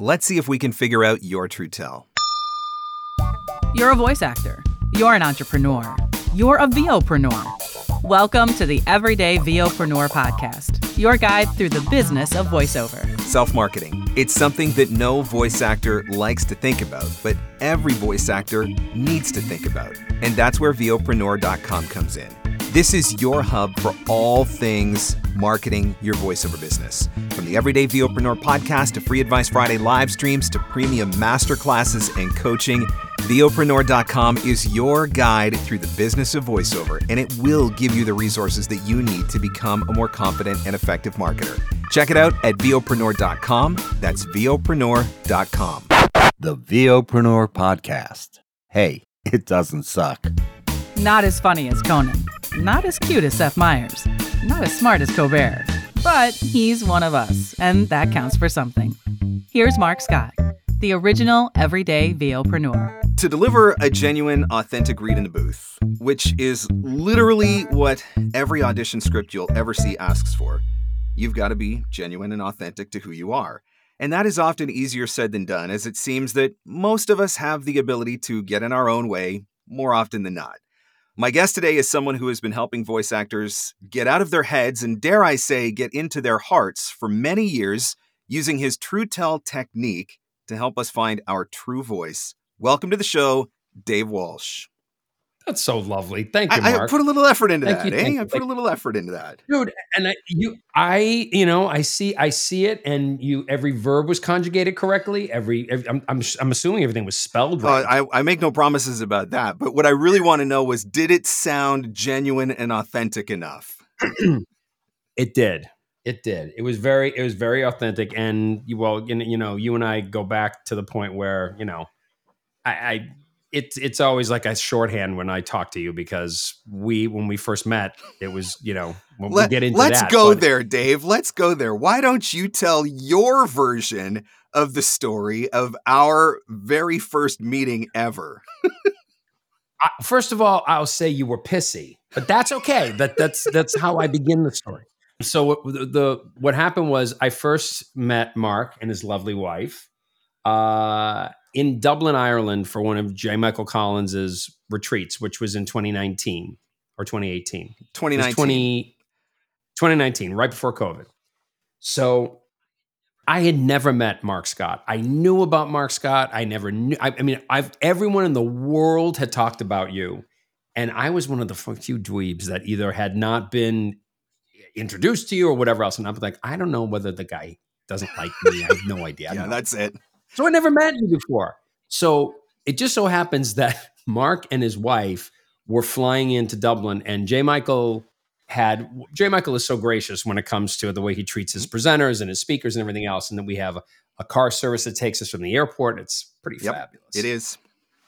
Let's see if we can figure out your true tell. You're a voice actor. You're an entrepreneur. You're a VOpreneur. Welcome to the Everyday VOpreneur podcast, your guide through the business of voiceover. Self marketing. It's something that no voice actor likes to think about, but every voice actor needs to think about. And that's where VOpreneur.com comes in. This is your hub for all things marketing your voiceover business. From the Everyday VOpreneur podcast to Free Advice Friday live streams to premium masterclasses and coaching, VOpreneur.com is your guide through the business of voiceover, and it will give you the resources that you need to become a more confident and effective marketer. Check it out at VOpreneur.com. That's VOpreneur.com. The VOpreneur Podcast. Hey, it doesn't suck. Not as funny as Conan, not as cute as Seth Meyers, not as smart as Colbert, but he's one of us, and that counts for something. Here's Marc Scott, the original everyday VOpreneur. To deliver a genuine, authentic read in the booth, which is literally what every audition script you'll ever see asks for, you've got to be genuine and authentic to who you are. And that is often easier said than done, as it seems that most of us have the ability to get in our own way more often than not. My guest today is someone who has been helping voice actors get out of their heads and, dare I say, get into their hearts for many years using his True Tell technique to help us find our true voice. Welcome to the show, Dave Walsh. That's so lovely. Thank you, I, Marc. I put a little effort into Thank that, you, eh? thank I you, put a little effort into that. dude. And I, you, I, you know, I see, I see it, and you. Every verb was conjugated correctly. Every, every I'm, I'm, I'm assuming everything was spelled Uh, right. I, I make no promises about that, but what I really want to know was did it sound genuine and authentic enough? it did. It did. It was very, it was very authentic. And you, well, you you know, you and I go back to the point where, you know, I, I it's it's always like a shorthand when I talk to you because we when we first met, it was you know when we Let, get into let's that, go but- there, Dave. Let's go there. Why don't you tell your version of the story of our very first meeting ever? I, first of all, I'll say you were pissy, but that's okay. that that's that's how I begin the story. So the, the what happened was I first met Marc and his lovely wife uh, in Dublin, Ireland, for one of J. Michael Collins's retreats, which was in 2019 or 2018. 2019. 20, 2019, right before COVID. So I had never met Marc Scott. I knew about Marc Scott. I never knew. I, I mean, I've everyone in the world had talked about you, and I was one of the few dweebs that either had not been introduced to you or whatever else. And I'm like, I don't know whether the guy doesn't like me. I have no idea. Yeah, that's it. So I never met you before. So it just so happens that Marc and his wife were flying into Dublin, and J. Michael had J. Michael is so gracious when it comes to the way he treats his presenters and his speakers and everything else. And then we have a, a car service that takes us from the airport. It's pretty Yep, fabulous. It is.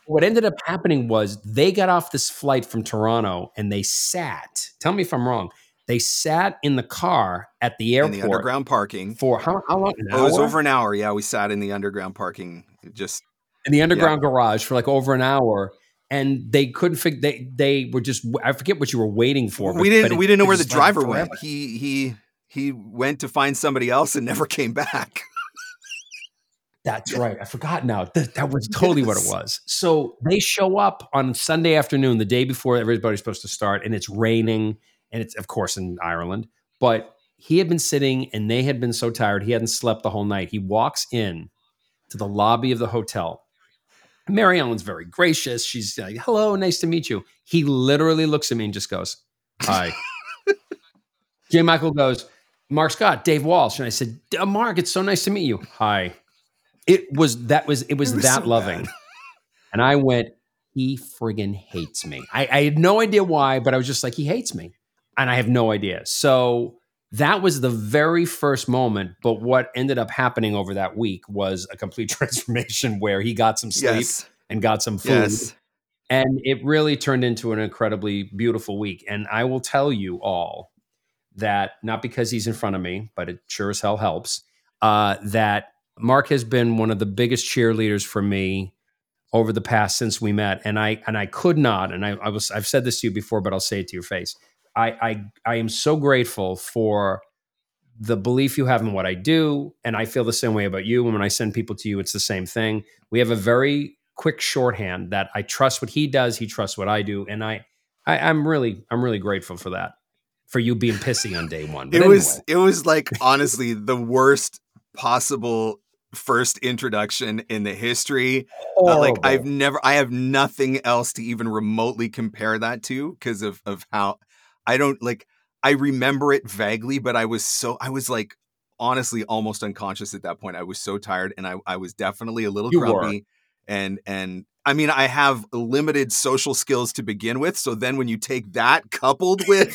What ended up happening was they got off this flight from Toronto and they sat. Tell me if I'm wrong. They sat in the car at the airport, In the underground parking. for how, how long? Oh, it was over an hour. Yeah, we sat in the underground parking. Just in the underground garage for like over an hour and they couldn't figure they they were just i forget what you were waiting for we didn't but it- we didn't know where the driver forever. went. He he he went to find somebody else and never came back. that's right i forgot now that, that was totally what it was so they show up on sunday afternoon the day before everybody's supposed to start and it's raining and it's of course in ireland but he had been sitting and they had been so tired he hadn't slept the whole night he walks in to the lobby of the hotel mary ellen's very gracious she's like hello nice to meet you he literally looks at me and just goes hi J. Michael goes, Marc Scott, Dave Walsh. And I said, "Uh, Marc, it's so nice to meet you. Hi. It was that was it was, It was that so loving. bad. And I went, he friggin' hates me. I, I had no idea why, but I was just like, he hates me. And I have no idea. So that was the very first moment. But what ended up happening over that week was a complete transformation where he got some sleep Yes. and got some food. Yes. And it really turned into an incredibly beautiful week. And I will tell you all that not because he's in front of me, but it sure as hell helps, uh, that Marc has been one of the biggest cheerleaders for me over the past since we met. And I and I could not, and I, I was I've said this to you before, but I'll say it to your face. I I I am so grateful for the belief you have in what I do, and I feel the same way about you. And when I send people to you, it's the same thing. We have a very quick shorthand that I trust what he does, he trusts what I do, and I, I I'm really I'm really grateful for that. For you being pissy on day one. But it was it was like honestly the worst possible first introduction in the history. Uh, like I've never I have nothing else to even remotely compare that to because of of how I don't like I remember it vaguely, but I was so I was like honestly almost unconscious at that point. I was so tired and I I was definitely a little You were. and and I mean I have limited social skills to begin with, so then when you take that coupled with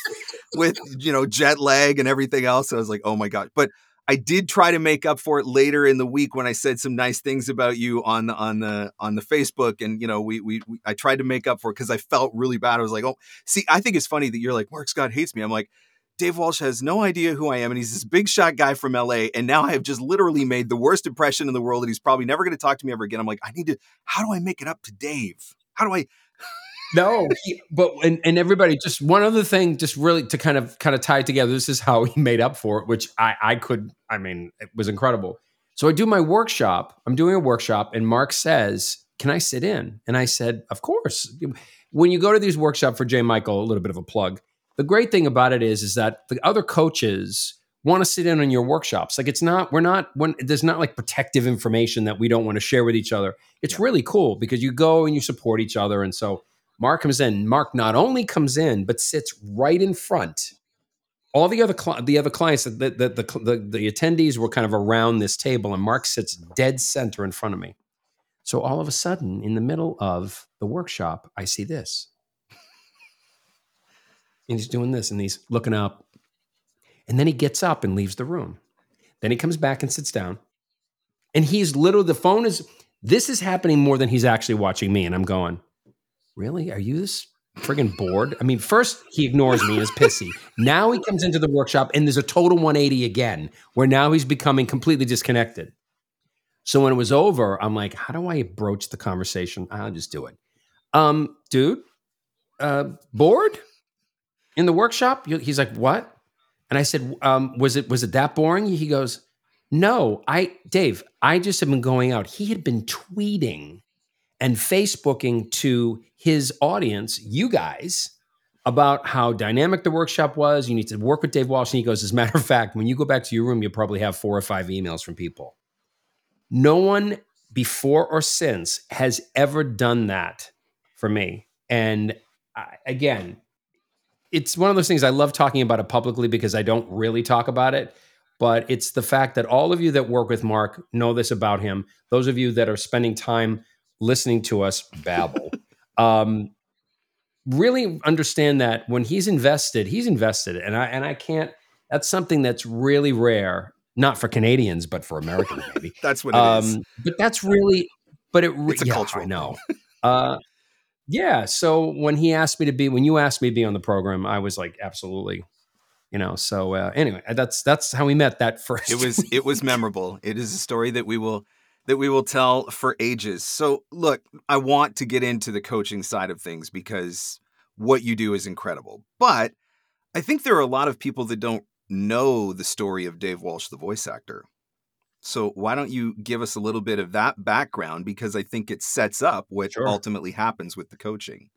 with you know jet lag and everything else, I was like, "Oh my god." But I did try to make up for it later in the week when I said some nice things about you on the on the on the Facebook, and you know, we we, we I tried to make up for it because I felt really bad. I was like, oh, see, I think it's funny that you're like Marc Scott hates me. I'm like, Dave Walsh has no idea who I am, and he's this big shot guy from LA, and now I have just literally made the worst impression in the world, and he's probably never going to talk to me ever again. I'm like, I need to. How do I make it up to Dave? How do I? No, he- but and, and everybody just one other thing, just really to kind of kind of tie it together. This is how he made up for it, which I I could. I mean, it was incredible. So I do my workshop. I'm doing a workshop, and Marc says, "Can I sit in?" And I said, "Of course." When you go to these workshops for J. Michael, a little bit of a plug. The great thing about it is, is that the other coaches want to sit in on your workshops. Like it's not, we're not, when there's not like protective information that we don't want to share with each other. It's really cool because you go and you support each other. And so Marc comes in. Marc not only comes in but sits right in front. All the other cli- the other clients, the the, the the the attendees were kind of around this table, and Marc sits dead center in front of me. So all of a sudden, in the middle of the workshop, I see this, and he's doing this, and he's looking up, and then he gets up and leaves the room. Then he comes back and sits down, and he's literally the phone is. This is happening more than he's actually watching me, and I'm going really? Are you this friggin' bored? I mean, first he ignores me is pissy. Now he comes into the workshop and there's a total 180 again, where now he's becoming completely disconnected. So when it was over, I'm like, how do I broach the conversation? I'll just do it. Um, dude, uh, bored in the workshop? He's like, what? And I said, um, was it was it that boring? He goes, no, I Dave, I just have been going out. He had been tweeting and Facebooking to his audience, you guys, about how dynamic the workshop was. You need to work with Dave Walsh. And he goes, as a matter of fact, when you go back to your room, you'll probably have four or five emails from people. No one before or since has ever done that for me. And I, again, it's one of those things I love talking about it publicly because I don't really talk about it. But it's the fact that all of you that work with Marc know this about him. Those of you that are spending time listening to us babble, um, really understand that when he's invested, he's invested, and I and I can't. That's something that's really rare, not for Canadians, but for Americans maybe. That's what it is. um, but that's really, but it It's a yeah, cultural I know. Uh, yeah. So when he asked me to be, when you asked me to be on the program, I was like, absolutely. You know. So uh, anyway, that's that's how we met. That first. it was it was memorable. It is a story that we will that we will tell for ages. So look, I want to get into the coaching side of things because what you do is incredible. But I think there are a lot of people that don't know the story of Dave Walsh, the voice actor. So why don't you give us a little bit of that background because I think it sets up what Sure. ultimately happens with the coaching.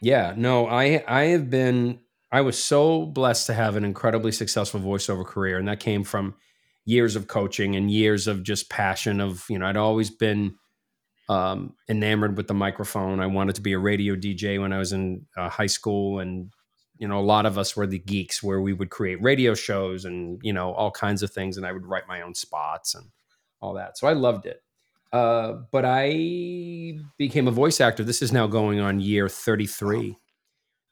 Yeah, no, I I have been I was so blessed to have an incredibly successful voiceover career and that came from years of coaching and years of just passion of, you know, I'd always been um, enamored with the microphone. I wanted to be a radio DJ when I was in uh, high school and you know, a lot of us were the geeks where we would create radio shows and, you know, all kinds of things and I would write my own spots and all that. So I loved it. Uh, but I became a voice actor. This is now going on year 33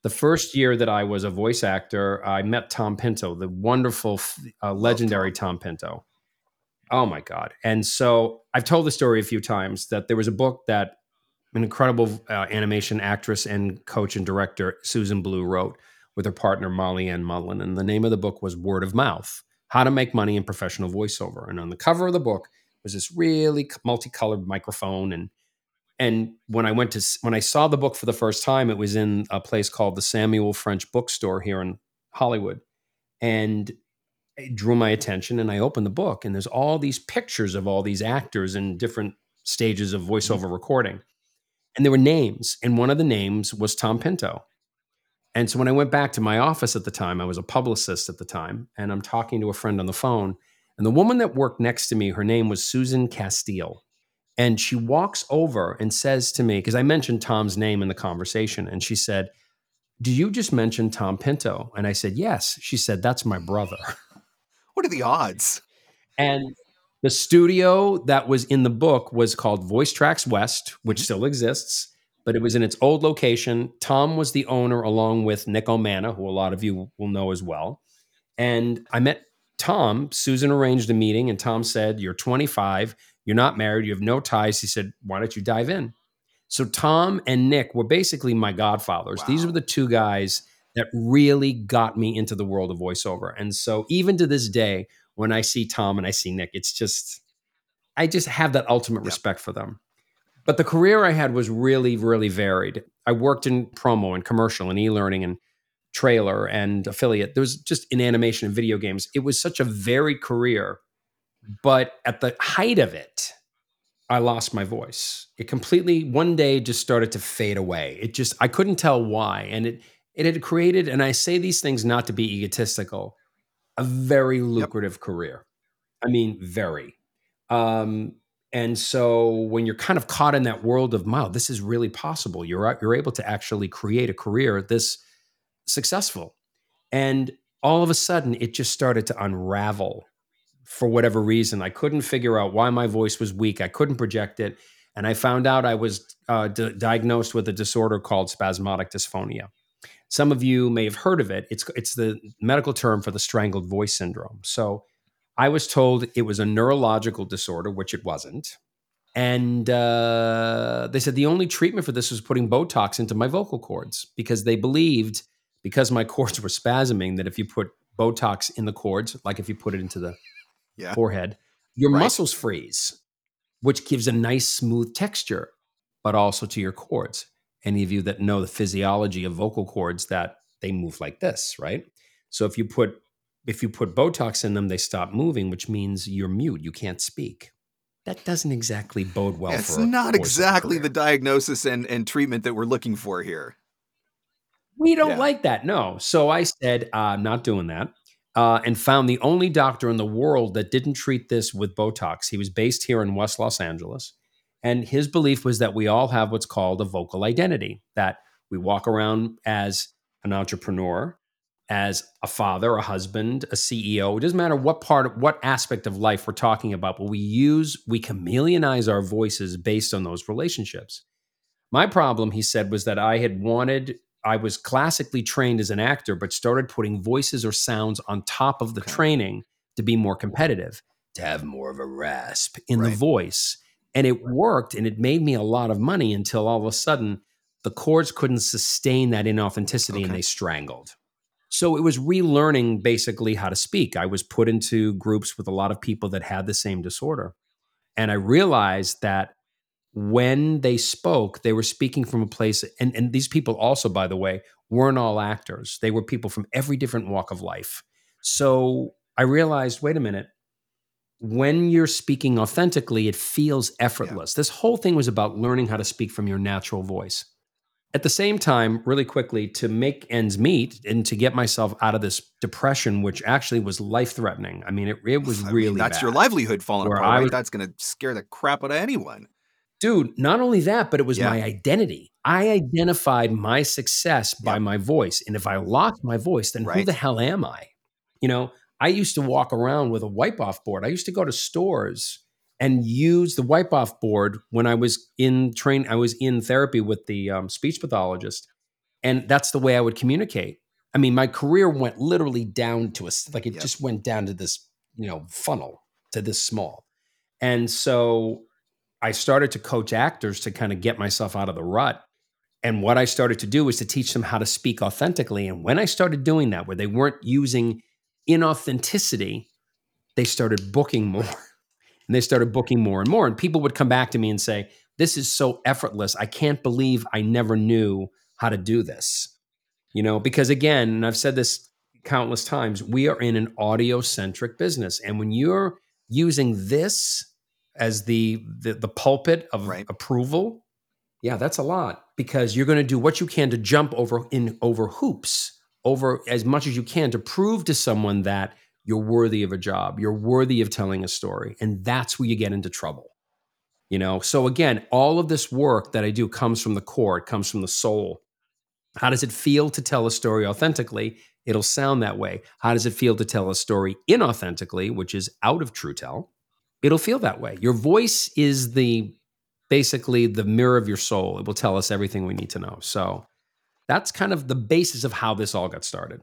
the first year that I was a voice actor, I met Tom Pinto, the wonderful, uh, legendary Tom Pinto. Oh my God. And so I've told the story a few times that there was a book that an incredible uh, animation actress and coach and director, Susan Blue, wrote with her partner, Molly Ann Mullen. And the name of the book was Word of Mouth How to Make Money in Professional Voiceover. And on the cover of the book was this really multicolored microphone and and when I went to when I saw the book for the first time, it was in a place called the Samuel French Bookstore here in Hollywood, and it drew my attention and I opened the book and there's all these pictures of all these actors in different stages of voiceover mm-hmm. recording. And there were names. And one of the names was Tom Pinto. And so when I went back to my office at the time, I was a publicist at the time, and I'm talking to a friend on the phone. And the woman that worked next to me, her name was Susan Castile. And she walks over and says to me, because I mentioned Tom's name in the conversation, and she said, Do you just mention Tom Pinto? And I said, Yes. She said, That's my brother. What are the odds? And the studio that was in the book was called Voicetrax West, which mm-hmm. still exists, but it was in its old location. Tom was the owner, along with Nick Omana, who a lot of you will know as well. And I met Tom. Susan arranged a meeting, and Tom said, You're 25, you're not married, you have no ties. He said, Why don't you dive in? So Tom and Nick were basically my godfathers. These were the two guys that really got me into the world of voiceover. And so even to this day, when I see Tom and I see Nick, it's just I just have that ultimate Yep. respect for them. But the career I had was really, really varied. I worked in promo and commercial and e-learning and trailer and affiliate. There was just in animation and video games. It was such a varied career. But at the height of it, I lost my voice. It completely one day just started to fade away. It just I couldn't tell why. And it it had created, and I say these things not to be egotistical, a very lucrative career. I mean, very. Um, and so when you're kind of caught in that world of, wow, this is really possible. You're you're able to actually create a career this successful, and all of a sudden it just started to unravel for whatever reason. I couldn't figure out why my voice was weak. I couldn't project it, and I found out I was uh, di- diagnosed with a disorder called spasmodic dysphonia. Some of you may have heard of it. It's it's the medical term for the strangled voice syndrome. So I was told it was a neurological disorder, which it wasn't. And uh, they said the only treatment for this was putting Botox into my vocal cords because they believed, because my cords were spasming, that if you put Botox in the cords, like if you put it into the Yeah. forehead, your Right. muscles freeze, which gives a nice smooth texture, but also to your cords. Any of you that know the physiology of vocal cords, that they move like this, right? So if you put if you put Botox in them, they stop moving, which means you're mute. You can't speak. That doesn't exactly bode well it's not exactly the diagnosis and, and treatment that we're looking for here. We don't Yeah. like that. No. So I said, uh, I'm not doing that. Uh, and found the only doctor in the world that didn't treat this with Botox. He was based here in West Los Angeles. And his belief was that we all have what's called a vocal identity, that we walk around as an entrepreneur, as a father, a husband, a CEO. It doesn't matter what part, what aspect of life we're talking about, but we use, we chameleonize our voices based on those relationships. My problem, he said, was that I had wanted, I was classically trained as an actor, but started putting voices or sounds on top of the Okay. training to be more competitive, to have more of a rasp in the voice. And it worked and it made me a lot of money until all of a sudden the cords couldn't sustain that inauthenticity and they strangled. So it was relearning basically how to speak. I was put into groups with a lot of people that had the same disorder. And I realized that when they spoke, they were speaking from a place, and, and these people also, by the way, weren't all actors. They were people from every different walk of life. So I realized wait a minute, when you're speaking authentically, it feels effortless. This whole thing was about learning how to speak from your natural voice. At the same time, really quickly, to make ends meet and to get myself out of this depression, which actually was life threatening. I mean, it, it was I mean, really that's your livelihood falling Where apart. Right? was- That's going to scare the crap out of anyone. Dude not only that but it was Yeah. my identity i identified my success by Yep. my voice and if i lost my voice then who the hell am i you know i used to walk around with a wipe off board i used to go to stores and use the wipe off board when i was in train i was in therapy with the um, speech pathologist and that's the way i would communicate i mean my career went literally down to a like it Yep. just went down to this you know funnel to this small and so I started to coach actors to kind of get myself out of the rut. And what I started to do was to teach them how to speak authentically. And when I started doing that, where they weren't using inauthenticity, they started booking more. And they started booking more and more. And people would come back to me and say, This is so effortless. I can't believe I never knew how to do this. You know, because again, and I've said this countless times, we are in an audio centric business. And when you're using this as the, the, the pulpit of Right. approval, yeah, that's a lot because you're going to do what you can to jump over in over hoops, over as much as you can to prove to someone that you're worthy of a job, you're worthy of telling a story, and that's where you get into trouble. You know, so again, all of this work that I do comes from the core, it comes from the soul. How does it feel to tell a story authentically? It'll sound that way. How does it feel to tell a story inauthentically, which is out of true tell? It'll feel that way. Your voice is the basically the mirror of your soul. It will tell us everything we need to know. So that's kind of the basis of how this all got started.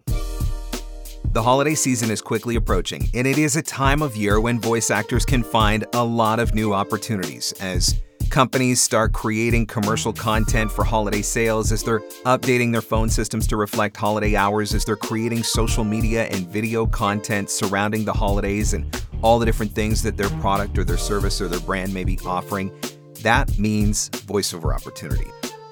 The holiday season is quickly approaching, and it is a time of year when voice actors can find a lot of new opportunities as companies start creating commercial content for holiday sales, as they're updating their phone systems to reflect holiday hours, as they're creating social media and video content surrounding the holidays and all the different things that their product or their service or their brand may be offering. That means voiceover opportunity.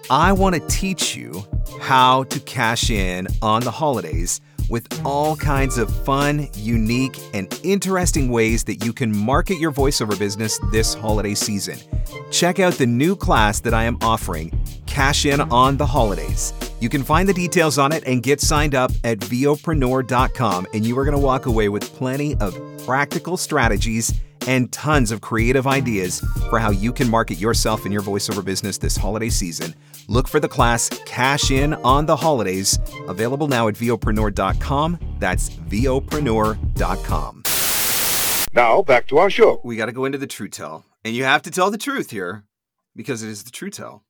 I want to teach you how to cash in on the holidays with all kinds of fun, unique, and interesting ways that you can market your voiceover business this holiday season. Check out the new class that I am offering, Cash In on the Holidays. You can find the details on it and get signed up at VOpreneur.com, and you are going to walk away with plenty of practical strategies and tons of creative ideas for how you can market yourself and your voiceover business this holiday season. Look for the class Cash In on the Holidays, available now at VOpreneur.com. That's VOpreneur.com. Now, back to our show. We got to go into the true tell, and you have to tell the truth here because it is the true tell.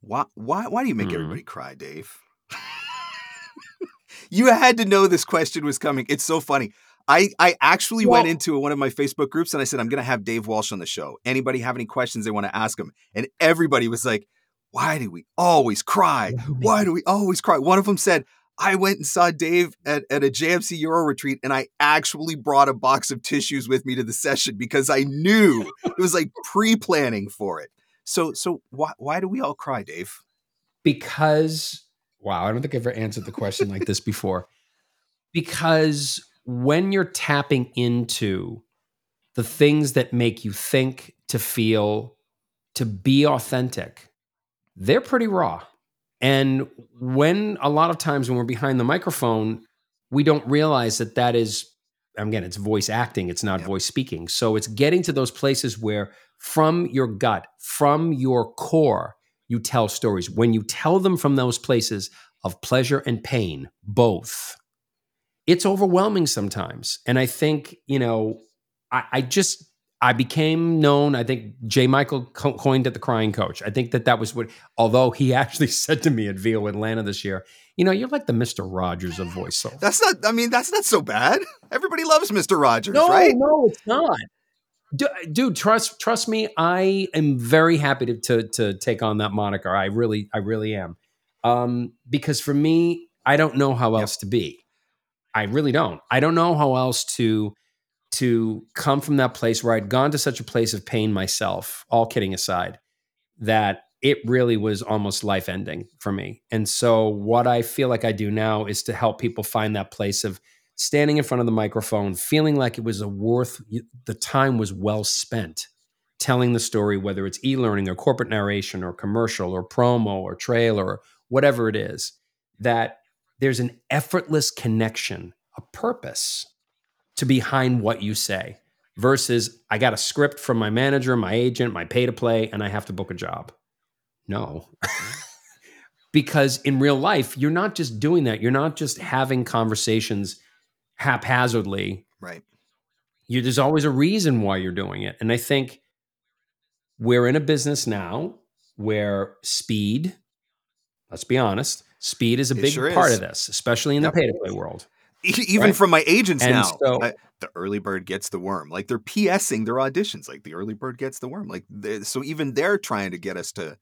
Why, why, why do you make Mhm. everybody cry, Dave? you had to know this question was coming. It's so funny. I, I actually went into one of my Facebook groups and I said, I'm going to have Dave Walsh on the show. Anybody have any questions they want to ask him? And everybody was like, Why do we always cry? Why do we always cry? One of them said, I went and saw Dave at, at a JMC Euro retreat and I actually brought a box of tissues with me to the session because I knew it was like pre-planning for it. So so why why do we all cry, Dave? because wow, I don't think I've ever answered the question like this before. Because when you're tapping into the things that make you think, to feel, to be authentic, they're pretty raw. And when a lot of times when we're behind the microphone, we don't realize that that is, again, it's voice acting, it's not Yep. voice speaking. So it's getting to those places where from your gut, from your core, you tell stories. When you tell them from those places of pleasure and pain, both, it's overwhelming sometimes. And I think, you know, I, I just, I became known. I think J. Michael co- coined it the crying coach. I think that that was what, although he actually said to me at VO Atlanta this year, you know, you're like the Mr. Rogers of voiceover. That's not I mean, that's not so bad. Everybody loves Mr. Rogers, no, right? no, it's not. Du- Dude, trust trust me. I am very happy to, to to take on that moniker. I really, I really am. Um, because for me, I don't know how else to be. I really don't. I don't know how else to to come from that place where I'd gone to such a place of pain myself. All kidding aside, that it really was almost life ending for me. And so, what I feel like I do now is to help people find that place of standing in front of the microphone, feeling like it was a worth the time was well spent telling the story, whether it's e-learning or corporate narration or commercial or promo or trailer or whatever it is, that there's an effortless connection, a purpose to behind what you say versus I got a script from my manager, my agent, my pay to play, and I have to book a job. No. because in real life, you're not just doing that. You're not just having conversations haphazardly. Right. You, there's always a reason why you're doing it. And I think we're in a business now where speed, let's be honest, speed is a It big sure part is. of this, especially in Yep. the pay to play world. Even Right. from my agents And now, so- I- the early bird gets the worm. Like they're PSing their auditions, like the early bird gets the worm. Like so, even they're trying to get us to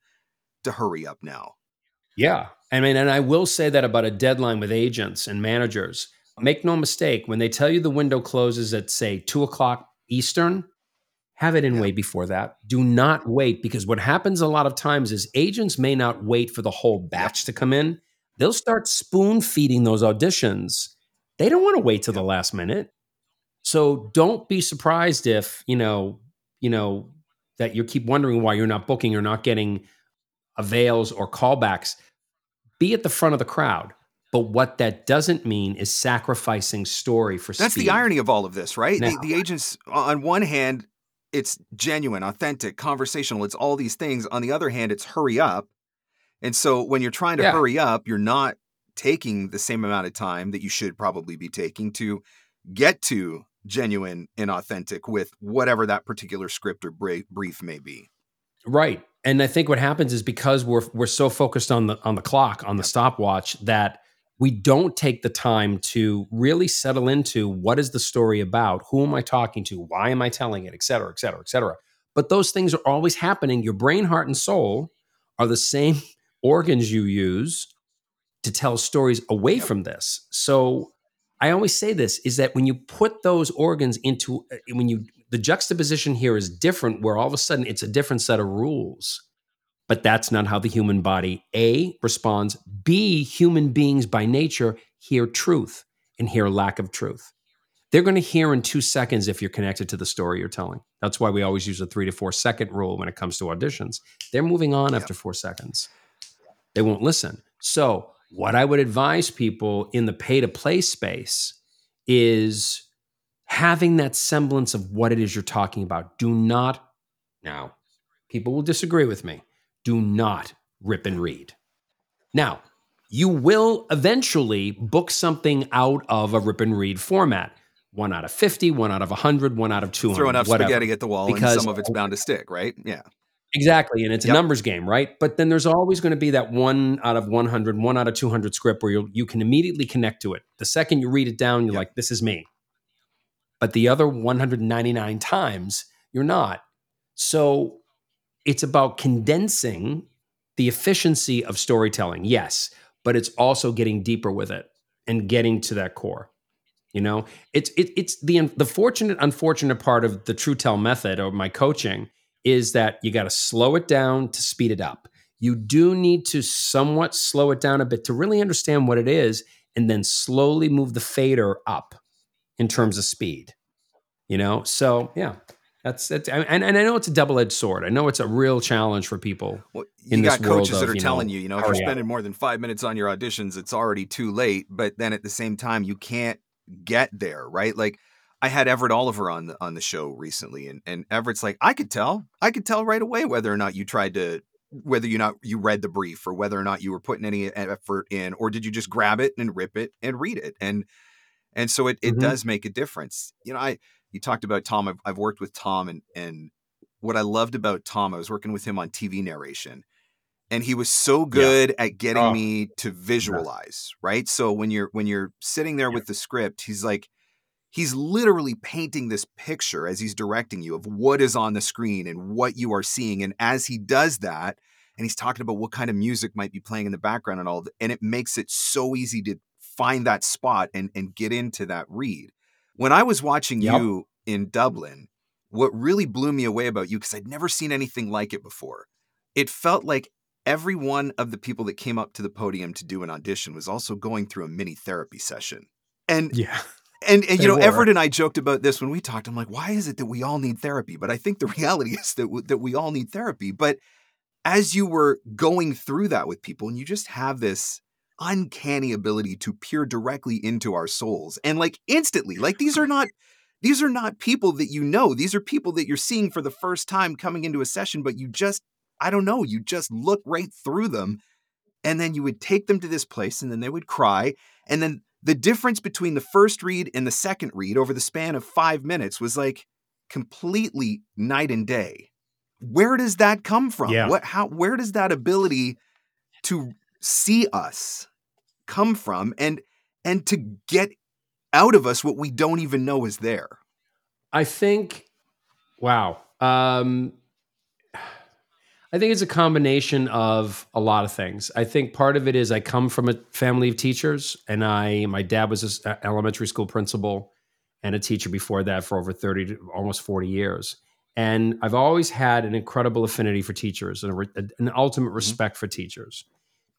to hurry up now. Yeah. I mean, and I will say that about a deadline with agents and managers. Make no mistake, when they tell you the window closes at, say, two o'clock Eastern, have it in Yeah. way before that. Do not wait because what happens a lot of times is agents may not wait for the whole batch to come in. They'll start spoon feeding those auditions They don't want to wait till the last minute. So don't be surprised if, you know, you know, that you keep wondering why you're not booking or not getting avails or callbacks. Be at the front of the crowd. But what that doesn't mean is sacrificing story for That's speed. the irony of all of this, right? Now- the, the agents, on one hand, it's genuine, authentic, conversational. It's all these things. On the other hand, it's hurry up. And so when you're trying to Yeah. hurry up, you're not taking the same amount of time that you should probably be taking to get to genuine and authentic with whatever that particular script or brief may be. Right. And I think what happens is because we're we're so focused on the on the clock, on the stopwatch, that we don't take the time to really settle into what is the story about, who am I talking to, why am I telling it, et cetera, et cetera, et cetera. But those things are always happening. Your brain, heart, and soul are the same organs you use to tell stories away from this. So I always say this is that when you put those organs into uh, when you the juxtaposition here is different where all of a sudden it's a different set of rules. But that's not how the human body A responds. B human beings by nature hear truth and hear lack of truth. They're going to hear in 2 seconds if you're connected to the story you're telling. That's why we always use a 3 to 4 second rule when it comes to auditions. They're moving on after 4 seconds they won't listen. So, what I would advise people in the pay to play space is having that semblance of what it is you're talking about. Do not, now, people will disagree with me, do not rip and read. Now, you will eventually book something out of a rip and read format. One out of 50, one out of 100, one out of 200. Throw enough whatever. spaghetti at the wall Because- and some of it's bound to stick, right? Yeah. Exactly. And it's Yep. a numbers game, right? But then there's always going to be that one out of 100, one out of 200 script where you you can immediately connect to it. The second you read it down, you're Yep. like, this is me. But the other 199 times, you're not. So it's about condensing the efficiency of storytelling, yes, but it's also getting deeper with it and getting to that core. You know, it's it, it's the the fortunate unfortunate part of the True Tell method or my coaching is that you got to slow it down to speed it up. You do need to somewhat slow it down a bit to really understand what it is and then slowly move the fader up in terms of speed. You know? So, yeah. That's that's and, and I know it's a double-edged sword. I know it's a real challenge for people. Well, in you this got coaches that of, are you know, telling you, you know, if you're up. spending more than five minutes on your auditions, it's already too late. But then at the same time, you can't get there, right? Like I had Everett Oliver on the on the show recently, and and Everett's like, I could tell, I could tell right away whether or not you tried to, whether you not you read the brief or whether or not you were putting any effort in, or did you just grab it and rip it and read it, and and so it it Mhm. does make a difference. You know, I you talked about Tom. I've, I've worked with Tom, and and what I loved about Tom, I was working with him on TV narration, and he was so good at getting Oh. me to visualize. Right, so when you're when you're sitting there with the script, he's like, he's literally painting this picture as he's directing you of what is on the screen and what you are seeing, and as he does that. And he's talking about what kind of music might be playing in the background and all, and it makes it so easy to find that spot and and get into that read. When I was watching Yep. you in Dublin, what really blew me away about you because I'd never seen anything like it before. It felt like every one of the people that came up to the podium to do an audition was also going through a mini therapy session. And Yeah. And, and you know, were. Everett and I joked about this when we talked. I'm like, why is it that we all need therapy? But I think the reality is that w- that we all need therapy. But as you were going through that with people, and you just have this uncanny ability to peer directly into our souls, and like instantly, like these are not these are not people that you know. These are people that you're seeing for the first time coming into a session, but you just I don't know, you just look right through them. And then you would take them to this place and then they would cry. And then the difference between the first read and the second read over the span of five minutes was like completely night and day. Where does that come from? Yeah. What how where does that ability to see us come from and and to get out of us what we don't even know is there? I think, wow. Um, I think it's a combination of a lot of things. I think part of it is I come from a family of teachers, and I my dad was an elementary school principal and a teacher before that for over thirty, to almost forty years. And I've always had an incredible affinity for teachers and a, an ultimate respect for teachers.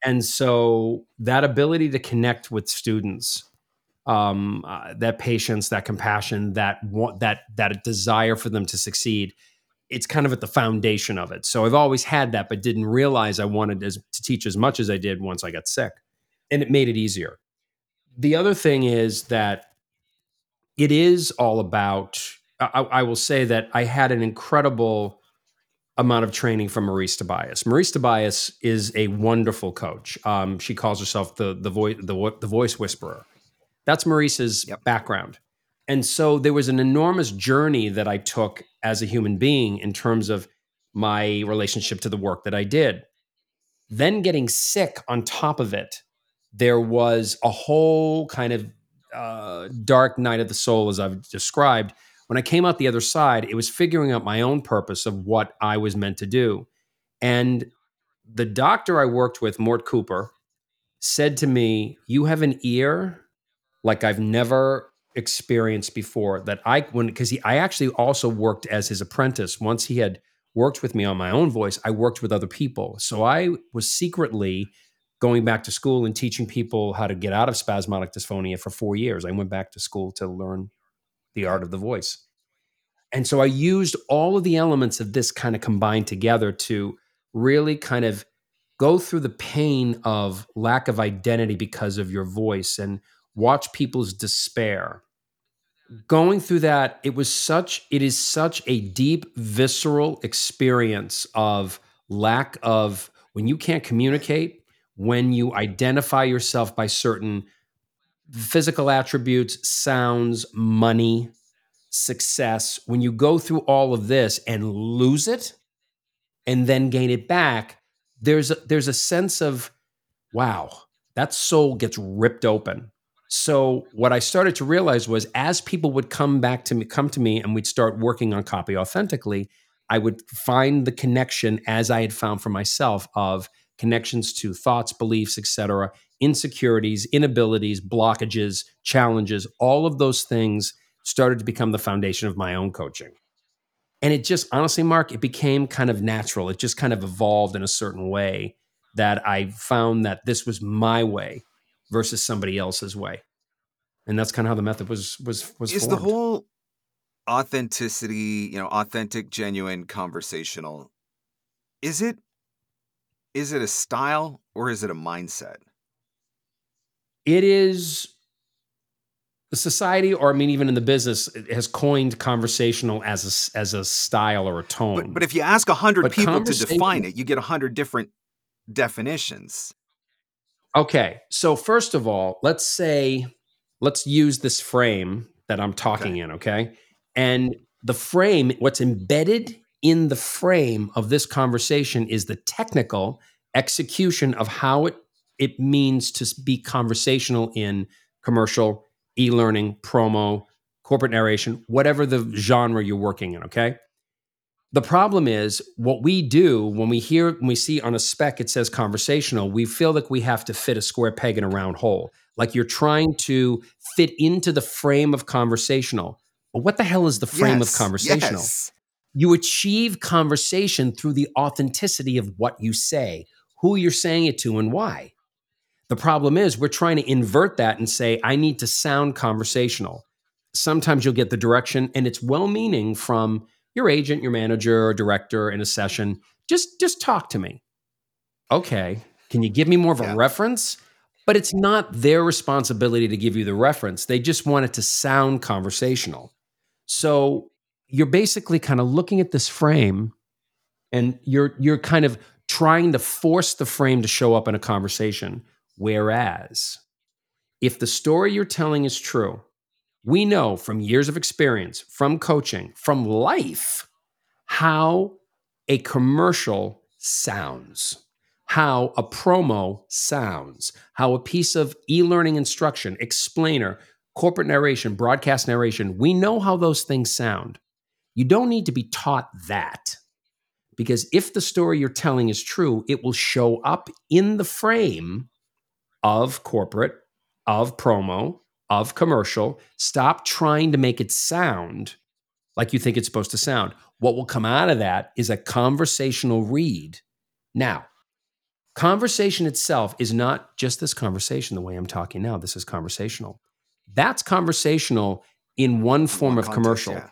And so that ability to connect with students um, uh, that patience, that compassion, that that that desire for them to succeed. It's kind of at the foundation of it. So I've always had that, but didn't realize I wanted as, to teach as much as I did once I got sick, and it made it easier. The other thing is that it is all about. I, I will say that I had an incredible amount of training from Marice Tobias. Marice Tobias is a wonderful coach. Um, she calls herself the the voice the, the voice whisperer. That's Marice's yep. background. And so there was an enormous journey that I took as a human being in terms of my relationship to the work that I did. Then getting sick on top of it, there was a whole kind of uh, dark night of the soul, as I've described, when I came out the other side, it was figuring out my own purpose of what I was meant to do. And the doctor I worked with, Mort Cooper, said to me, You have an ear like I've never experienced before. That I, when, because I actually also worked as his apprentice. Once he had worked with me on my own voice, I worked with other people. So I was secretly going back to school and teaching people how to get out of spasmodic dysphonia for four years. I went back to school to learn the art of the voice. And so I used all of the elements of this kind of combined together to really kind of go through the pain of lack of identity because of your voice and watch people's despair. Going through that, it was such, it is such a deep, visceral experience of lack of when you can't communicate, when you identify yourself by certain physical attributes, sounds, money, success, when you go through all of this and lose it and then gain it back, there's a, there's a sense of wow, that soul gets ripped open. So what I started to realize was as people would come back to me come to me and we'd start working on copy authentically, I would find the connection as I had found for myself of connections to thoughts, beliefs, etc., insecurities, inabilities, blockages, challenges, all of those things started to become the foundation of my own coaching. And it just, honestly, Marc, it became kind of natural. It just kind of evolved in a certain way that I found that this was my way versus somebody else's way. And that's kind of how the method was was was. Is formed. the whole authenticity, you know, authentic, genuine, conversational? Is it is it a style or is it a mindset? It is the society, or I mean, even in the business, has coined conversational as a, as a style or a tone. But, but if you ask a hundred people to define it, you get a hundred different definitions. Okay, so first of all, let's say let's use this frame that I'm talking okay. in. Okay, and the frame, what's embedded in the frame of this conversation is the technical execution of how it it means to be conversational in commercial e learning, promo, corporate narration, whatever the genre you're working in, okay? The problem is what we do when we hear, when we see on a spec it says conversational, we feel like we have to fit a square peg in a round hole. Like you're trying to fit into the frame of conversational. But what the hell is the frame yes, of conversational? Yes. You achieve conversation through the authenticity of what you say, who you're saying it to, and why. The problem is we're trying to invert that and say, I need to sound conversational. Sometimes you'll get the direction and it's well meaning from your agent, your manager, or director in a session. Just just talk to me. Okay. Can you give me more of a yeah. reference? But it's not their responsibility to give you the reference. They just want it to sound conversational. So you're basically kind of looking at this frame and you're you're kind of trying to force the frame to show up in a conversation Whereas, if the story you're telling is true, we know from years of experience, from coaching, from life, how a commercial sounds, how a promo sounds, how a piece of e learning instruction, explainer, corporate narration, broadcast narration, we know how those things sound. You don't need to be taught that. Because if the story you're telling is true, it will show up in the frame of corporate, of promo, of commercial. Stop trying to make it sound like you think it's supposed to sound. What will come out of that is a conversational read. Now, conversation itself is not just this conversation the way I'm talking now. This is conversational. That's conversational in one form One of context, commercial. yeah.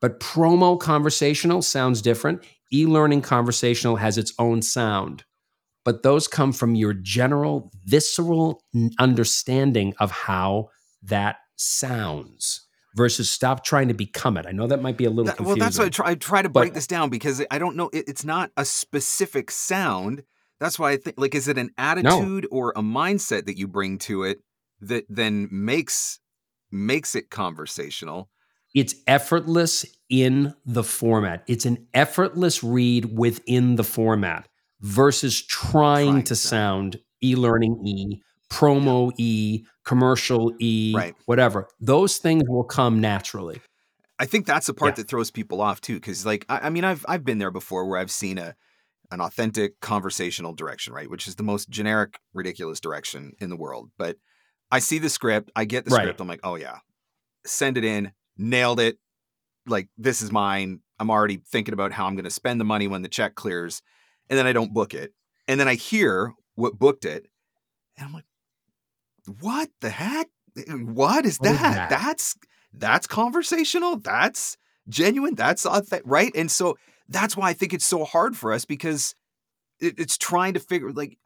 But promo conversational sounds different. E learning conversational has its own sound. But those come from your general, visceral understanding of how that sounds versus stop trying to become it. I know that might be a little That- well, that's why I try, I try to But- break this down because I don't know. It, it's not a specific sound. That's why I think, like, is it an attitude or a mindset that you bring to it that then makes makes it conversational? it's effortless in the format. It's an effortless read within the format versus trying, Trying to to sound e-learning e, promo e, commercial e, Right. whatever. Those things will come naturally. I think that's the part Yeah. that throws people off too, because like I, I mean, I've I've been there before where I've seen a an authentic conversational direction, right, which is the most generic, ridiculous direction in the world. But I see the script, I get the Right. script, I'm like, oh yeah, send it in, nailed it. Like this is mine. I'm already thinking about how I'm going to spend the money when the check clears, and then I don't book it, and then I hear what booked it, and I'm like, what the heck? Eh, eh, what is What is that? that? That's that's conversational. That's genuine. That's authentic, right? And so that's why I think it's so hard for us because it, it's trying to figure like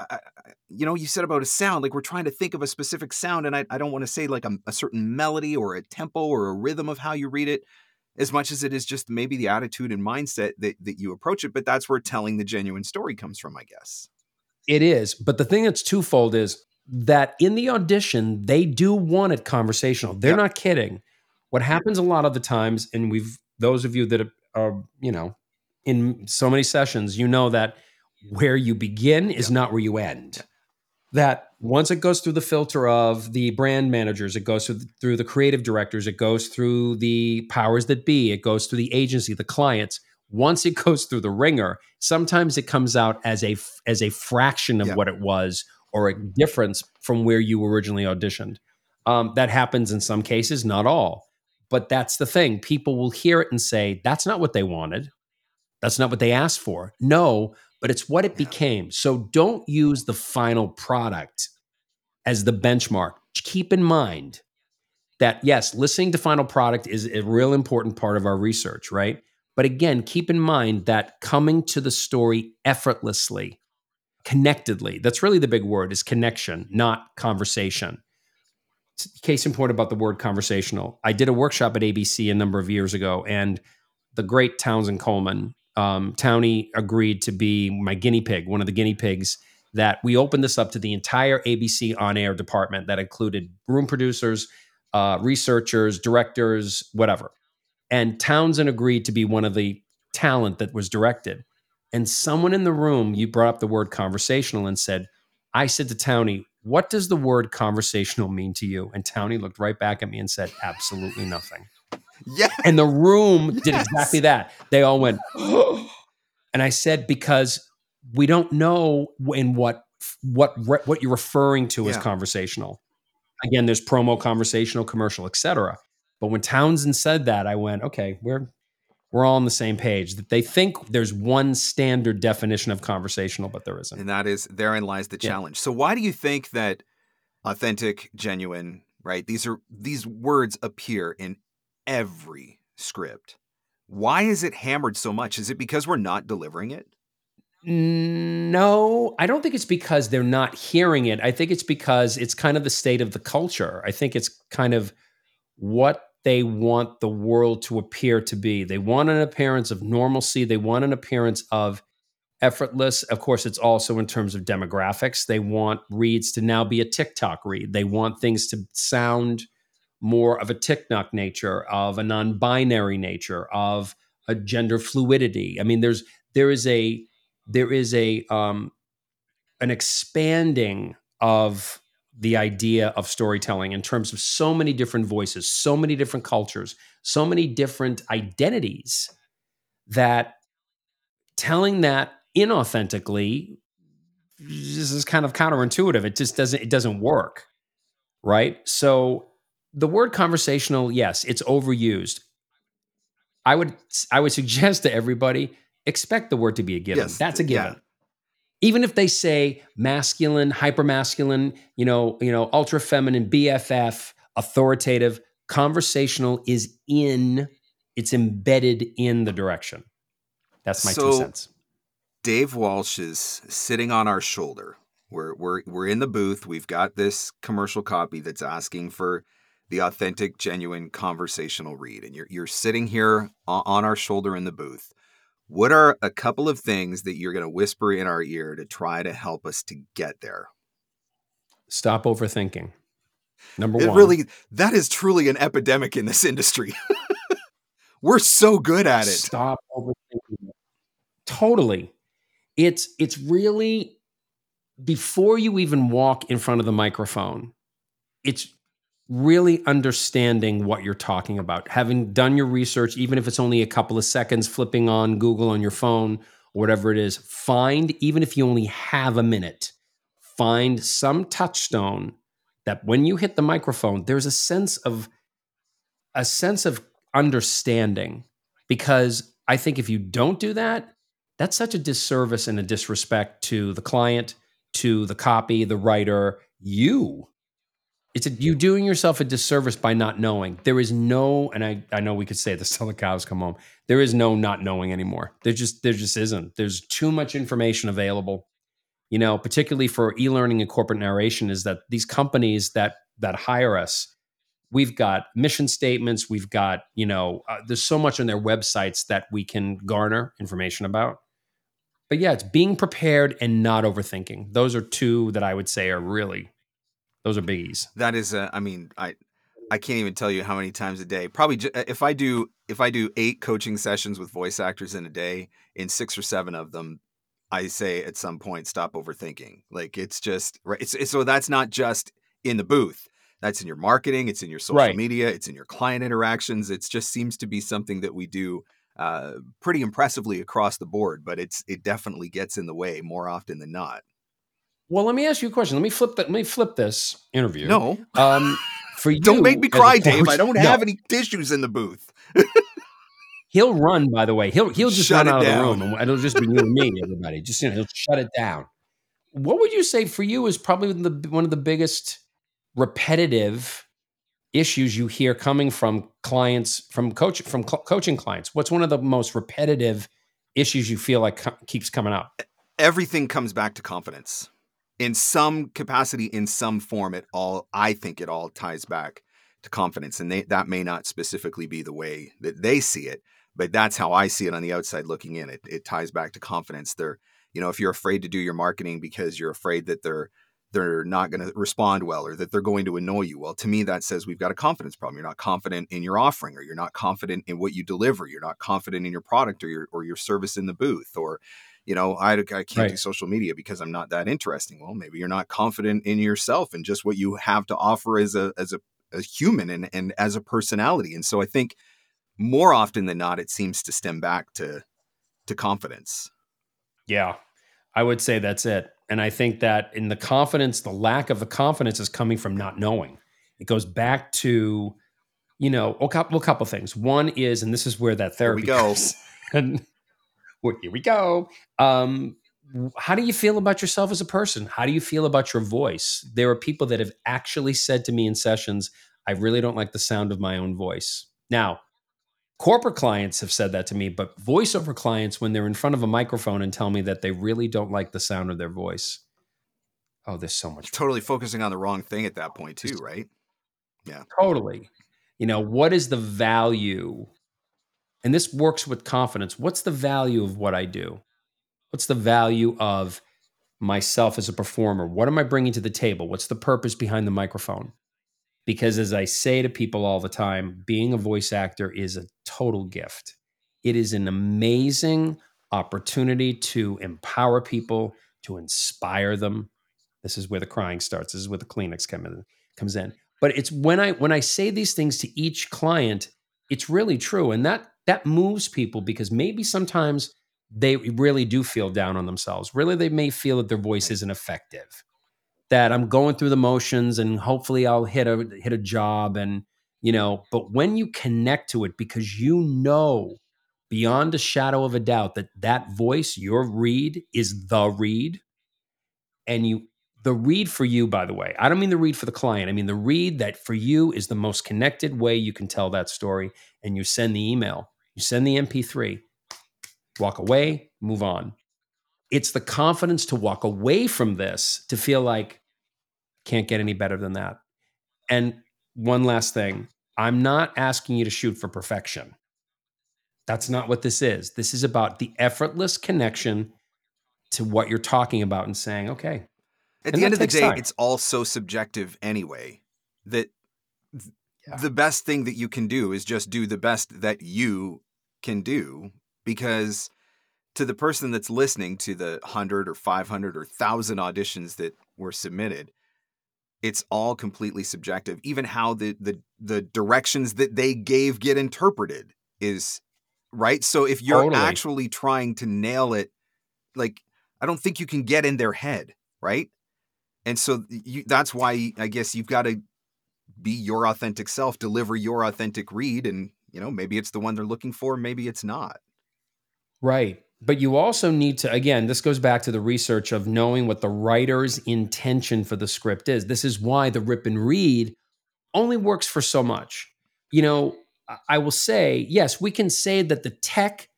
you know you said about a sound like we're trying to think of a specific sound and I, I don't want to say like a, a certain melody or a tempo or a rhythm of how you read it as much as it is just maybe the attitude and mindset that, that you approach it but that's where telling the genuine story comes from I guess It is, but the thing that's twofold is that in the audition they do want it conversational. They're Yep. not kidding. What happens a lot of the times, and we've those of you that are you know in so many sessions, you know that where you begin is not where you end. That once it goes through the filter of the brand managers, it goes through the, through the creative directors, it goes through the powers that be, it goes through the agency, the clients. Once it goes through the ringer, sometimes it comes out as a as a fraction of Yeah. what it was or a difference from where you originally auditioned. Um, that happens in some cases, not all. But that's the thing. People will hear it and say, that's not what they wanted. That's not what they asked for. No, but it's what it became. So don't use the final product as the benchmark. Keep in mind that, yes, listening to final product is a real important part of our research, right? But again, keep in mind that coming to the story effortlessly, connectedly, that's really the big word is connection, not conversation case in point about the word conversational. I did a workshop at ABC a number of years ago, and the great Townsend Coleman, um, Townie agreed to be my guinea pig, one of the guinea pigs. That we opened this up to the entire ABC on air department that included room producers, uh, researchers, directors, whatever. And Townsend agreed to be one of the talent that was directed. And someone in the room, you brought up the word conversational and said, I said to Townie, what does the word conversational mean to you? And Townie looked right back at me and said, absolutely nothing. yeah And the room did exactly that. They all went, and I said, because we don't know in what what re- what you're referring to as conversational. Again, there's promo, conversational, commercial, etc. But when Townsend said that, I went, okay, we're we're all on the same page. That they think there's one standard definition of conversational, but there isn't. And that is therein lies the Yeah. challenge. So why do you think that authentic, genuine, right? These are these words appear in every script. Why is it hammered so much? Is it because we're not delivering it? No, I don't think it's because they're not hearing it. I think it's because it's kind of the state of the culture. I think it's kind of what they want the world to appear to be. They want an appearance of normalcy, they want an appearance of effortless. Of course, it's also in terms of demographics. They want reads to now be a TikTok read. They want things to sound more of a TikTok nature, of a non-binary nature, of a gender fluidity. I mean, there's there is a there is a um, an expanding of the idea of storytelling in terms of so many different voices, so many different cultures, so many different identities that telling that inauthentically this is kind of counterintuitive. It just doesn't it doesn't work. Right? So the word conversational, yes, it's overused. I would I would suggest to everybody expect the word to be a given. Yes, That's a yeah. Even if they say masculine, hypermasculine, you know, you know, ultra feminine, BFF, authoritative, conversational is in, it's embedded in the direction. That's my two cents. Dave Walsh is sitting on our shoulder. We're we're we're in the booth. We've got this commercial copy that's asking for the authentic, genuine conversational read, and you're you're sitting here on our shoulder in the booth. What are a couple of things that you're going to whisper in our ear to try to help us to get there? Stop overthinking. Number It one. really that is truly an epidemic in this industry. we're so good at it. Stop overthinking. Totally. It's it's really before you even walk in front of the microphone, it's really understanding what you're talking about. Having done your research, even if it's only a couple of seconds, flipping on Google on your phone, whatever it is, find, even if you only have a minute, find some touchstone that when you hit the microphone, there's a sense of a sense of understanding because I think if you don't do that, that's such a disservice and a disrespect to the client, to the copy, the writer, you. It's a, you doing yourself a disservice by not knowing. There is no, and I, I know we could say this till the cows come home. There is no not knowing anymore. There just there just isn't. There's too much information available. You know, particularly for e-learning and corporate narration, is that these companies that that hire us, we've got mission statements we've got you know uh, there's so much on their websites that we can garner information about but yeah it's being prepared and not overthinking those are two that i would say are really those are biggies That is, uh, I mean, I I can't even tell you how many times a day. Probably ju- if I do if I do eight coaching sessions with voice actors in a day, in six or seven of them, I say at some point, stop overthinking. Like it's just right. It's, it's so that's not just in the booth. That's in your marketing. It's in your social Right. media. It's in your client interactions. It just seems to be something that we do uh, pretty impressively across the board. But it's it definitely gets in the way more often than not. Well let me ask you a question. Let me flip that let me flip this interview. No, um for you don't make me cry, Dave. I don't No. have any tissues in the booth. he'll run by the way. He'll he'll just Shut run out of the room and it'll just be you and me everybody. Just you know he'll shut it down. What would you say for you is probably the one of the biggest repetitive issues you hear coming from clients from coach from co- coaching clients? What's one of the most repetitive issues you feel like co- keeps coming up? Everything comes back to confidence in some capacity in some form it all i think it all ties back to confidence and they, that may not specifically be the way that they see it but that's how i see it on the outside looking in. It it ties back to confidence. They're you know if you're afraid to do your marketing because you're afraid that they're they're not going to respond well or that they're going to annoy you well to me that says we've got a confidence problem. You're not confident in your offering or you're not confident in what you deliver. You're not confident in your product or your or your service in the booth or you know, I, I can't do social media because I'm not that interesting. Well, maybe you're not confident in yourself and just what you have to offer as a as a, a human and and as a personality. And so I think more often than not, it seems to stem back to to confidence. yeah i would say that's it and i think that in the confidence the lack of the confidence is coming from not knowing it goes back to you know a couple, a couple things one is and this is where that Here we therapy go. comes. and well, here we go um how do you feel about yourself as a person how do you feel about your voice there are people that have actually said to me in sessions i really don't like the sound of my own voice now corporate clients have said that to me but voiceover clients when they're in front of a microphone and tell me that they really don't like the sound of their voice oh there's so much Totally focusing on the wrong thing at that point too, right? Yeah. Totally. You know, what is the value? And this works with confidence. What's the value of what I do? What's the value of myself as a performer? What am I bringing to the table? What's the purpose behind the microphone? Because as I say to people all the time, being a voice actor is a total gift. It is an amazing opportunity to empower people, to inspire them. This is where the crying starts. This is where the Kleenex come in, comes in but it's when i when i say these things to each client it's really true and that that moves people because maybe sometimes they really do feel down on themselves really they may feel that their voice isn't effective that i'm going through the motions and hopefully i'll hit a hit a job and you know but when you connect to it because you know beyond a shadow of a doubt that that voice your read is the read and you the read for you, by the way, I don't mean the read for the client. I mean the read that for you is the most connected way you can tell that story. And you send the email, you send the MP3, walk away, move on. It's the confidence to walk away from this to feel like, can't get any better than that. And one last thing I'm not asking you to shoot for perfection. That's not what this is. This is about the effortless connection to what you're talking about and saying, okay. At And the end of the day, time. it's all so subjective anyway that th- Yeah. the best thing that you can do is just do the best that you can do because to the person that's listening to the 100 or 500 or 1000 auditions that were submitted it's all completely subjective even how the the the directions that they gave get interpreted is right so if you're Totally. actually trying to nail it like i don't think you can get in their head right and so you, that's why i guess you've got to be your authentic self deliver your authentic read and you know maybe it's the one they're looking for maybe it's not Right. But you also need to, again, this goes back to the research of knowing what the writer's intention for the script is. This is why the rip and read only works for so much. You know, I- will say, yes, we can say that the tech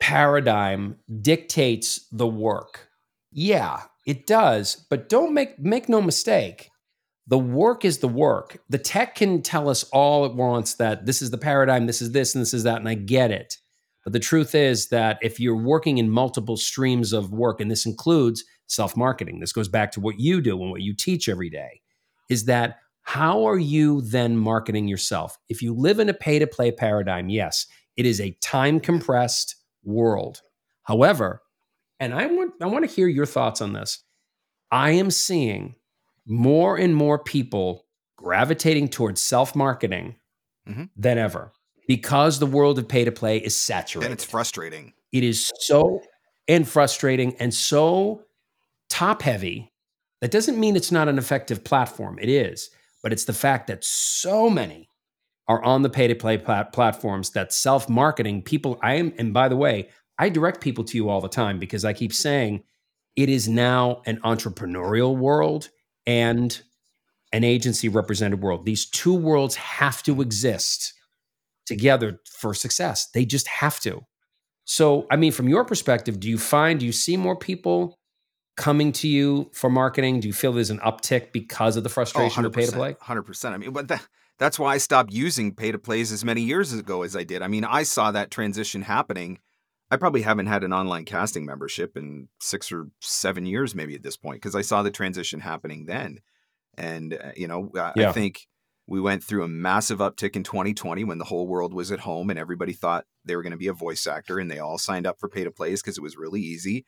paradigm dictates the work. Yeah, it does, but don't make make no mistake. The work is the work. The tech can tell us all at once that this is the paradigm, this is this, and this is that, and I get it. But the truth is that if you're working in multiple streams of work, and this includes self marketing, this goes back to what you do and what you teach every day, is that how are you then marketing yourself? If you live in a pay to play paradigm, yes, it is a time compressed world. However, and I want, I want to hear your thoughts on this. I am seeing more and more people gravitating towards self marketing Mhm. than ever because the world of pay to play is saturated. and it's frustrating It is so and frustrating and so top heavy. That doesn't mean it's not an effective platform. It is, but it's the fact that so many are on the pay to play platforms that self marketing people. I am, and by the way, I direct people to you all the time because I keep saying it is now an entrepreneurial world and an agency represented world. These two worlds have to exist together for success. They just have to. So, I mean, from your perspective, do you find, do you see more people coming to you for marketing? Do you feel there's an uptick because of the frustration of pay to play? Oh, Hundred percent. I mean, but that, that's why I stopped using pay to plays as many years ago as I did. I mean, I saw that transition happening. I probably haven't had an online casting membership in six or seven years, maybe at this point, because I saw the transition happening then. And uh, you know, I, Yeah. I think we went through a massive uptick in 2020 when the whole world was at home and everybody thought they were going to be a voice actor, and they all signed up for pay to plays because it was really easy.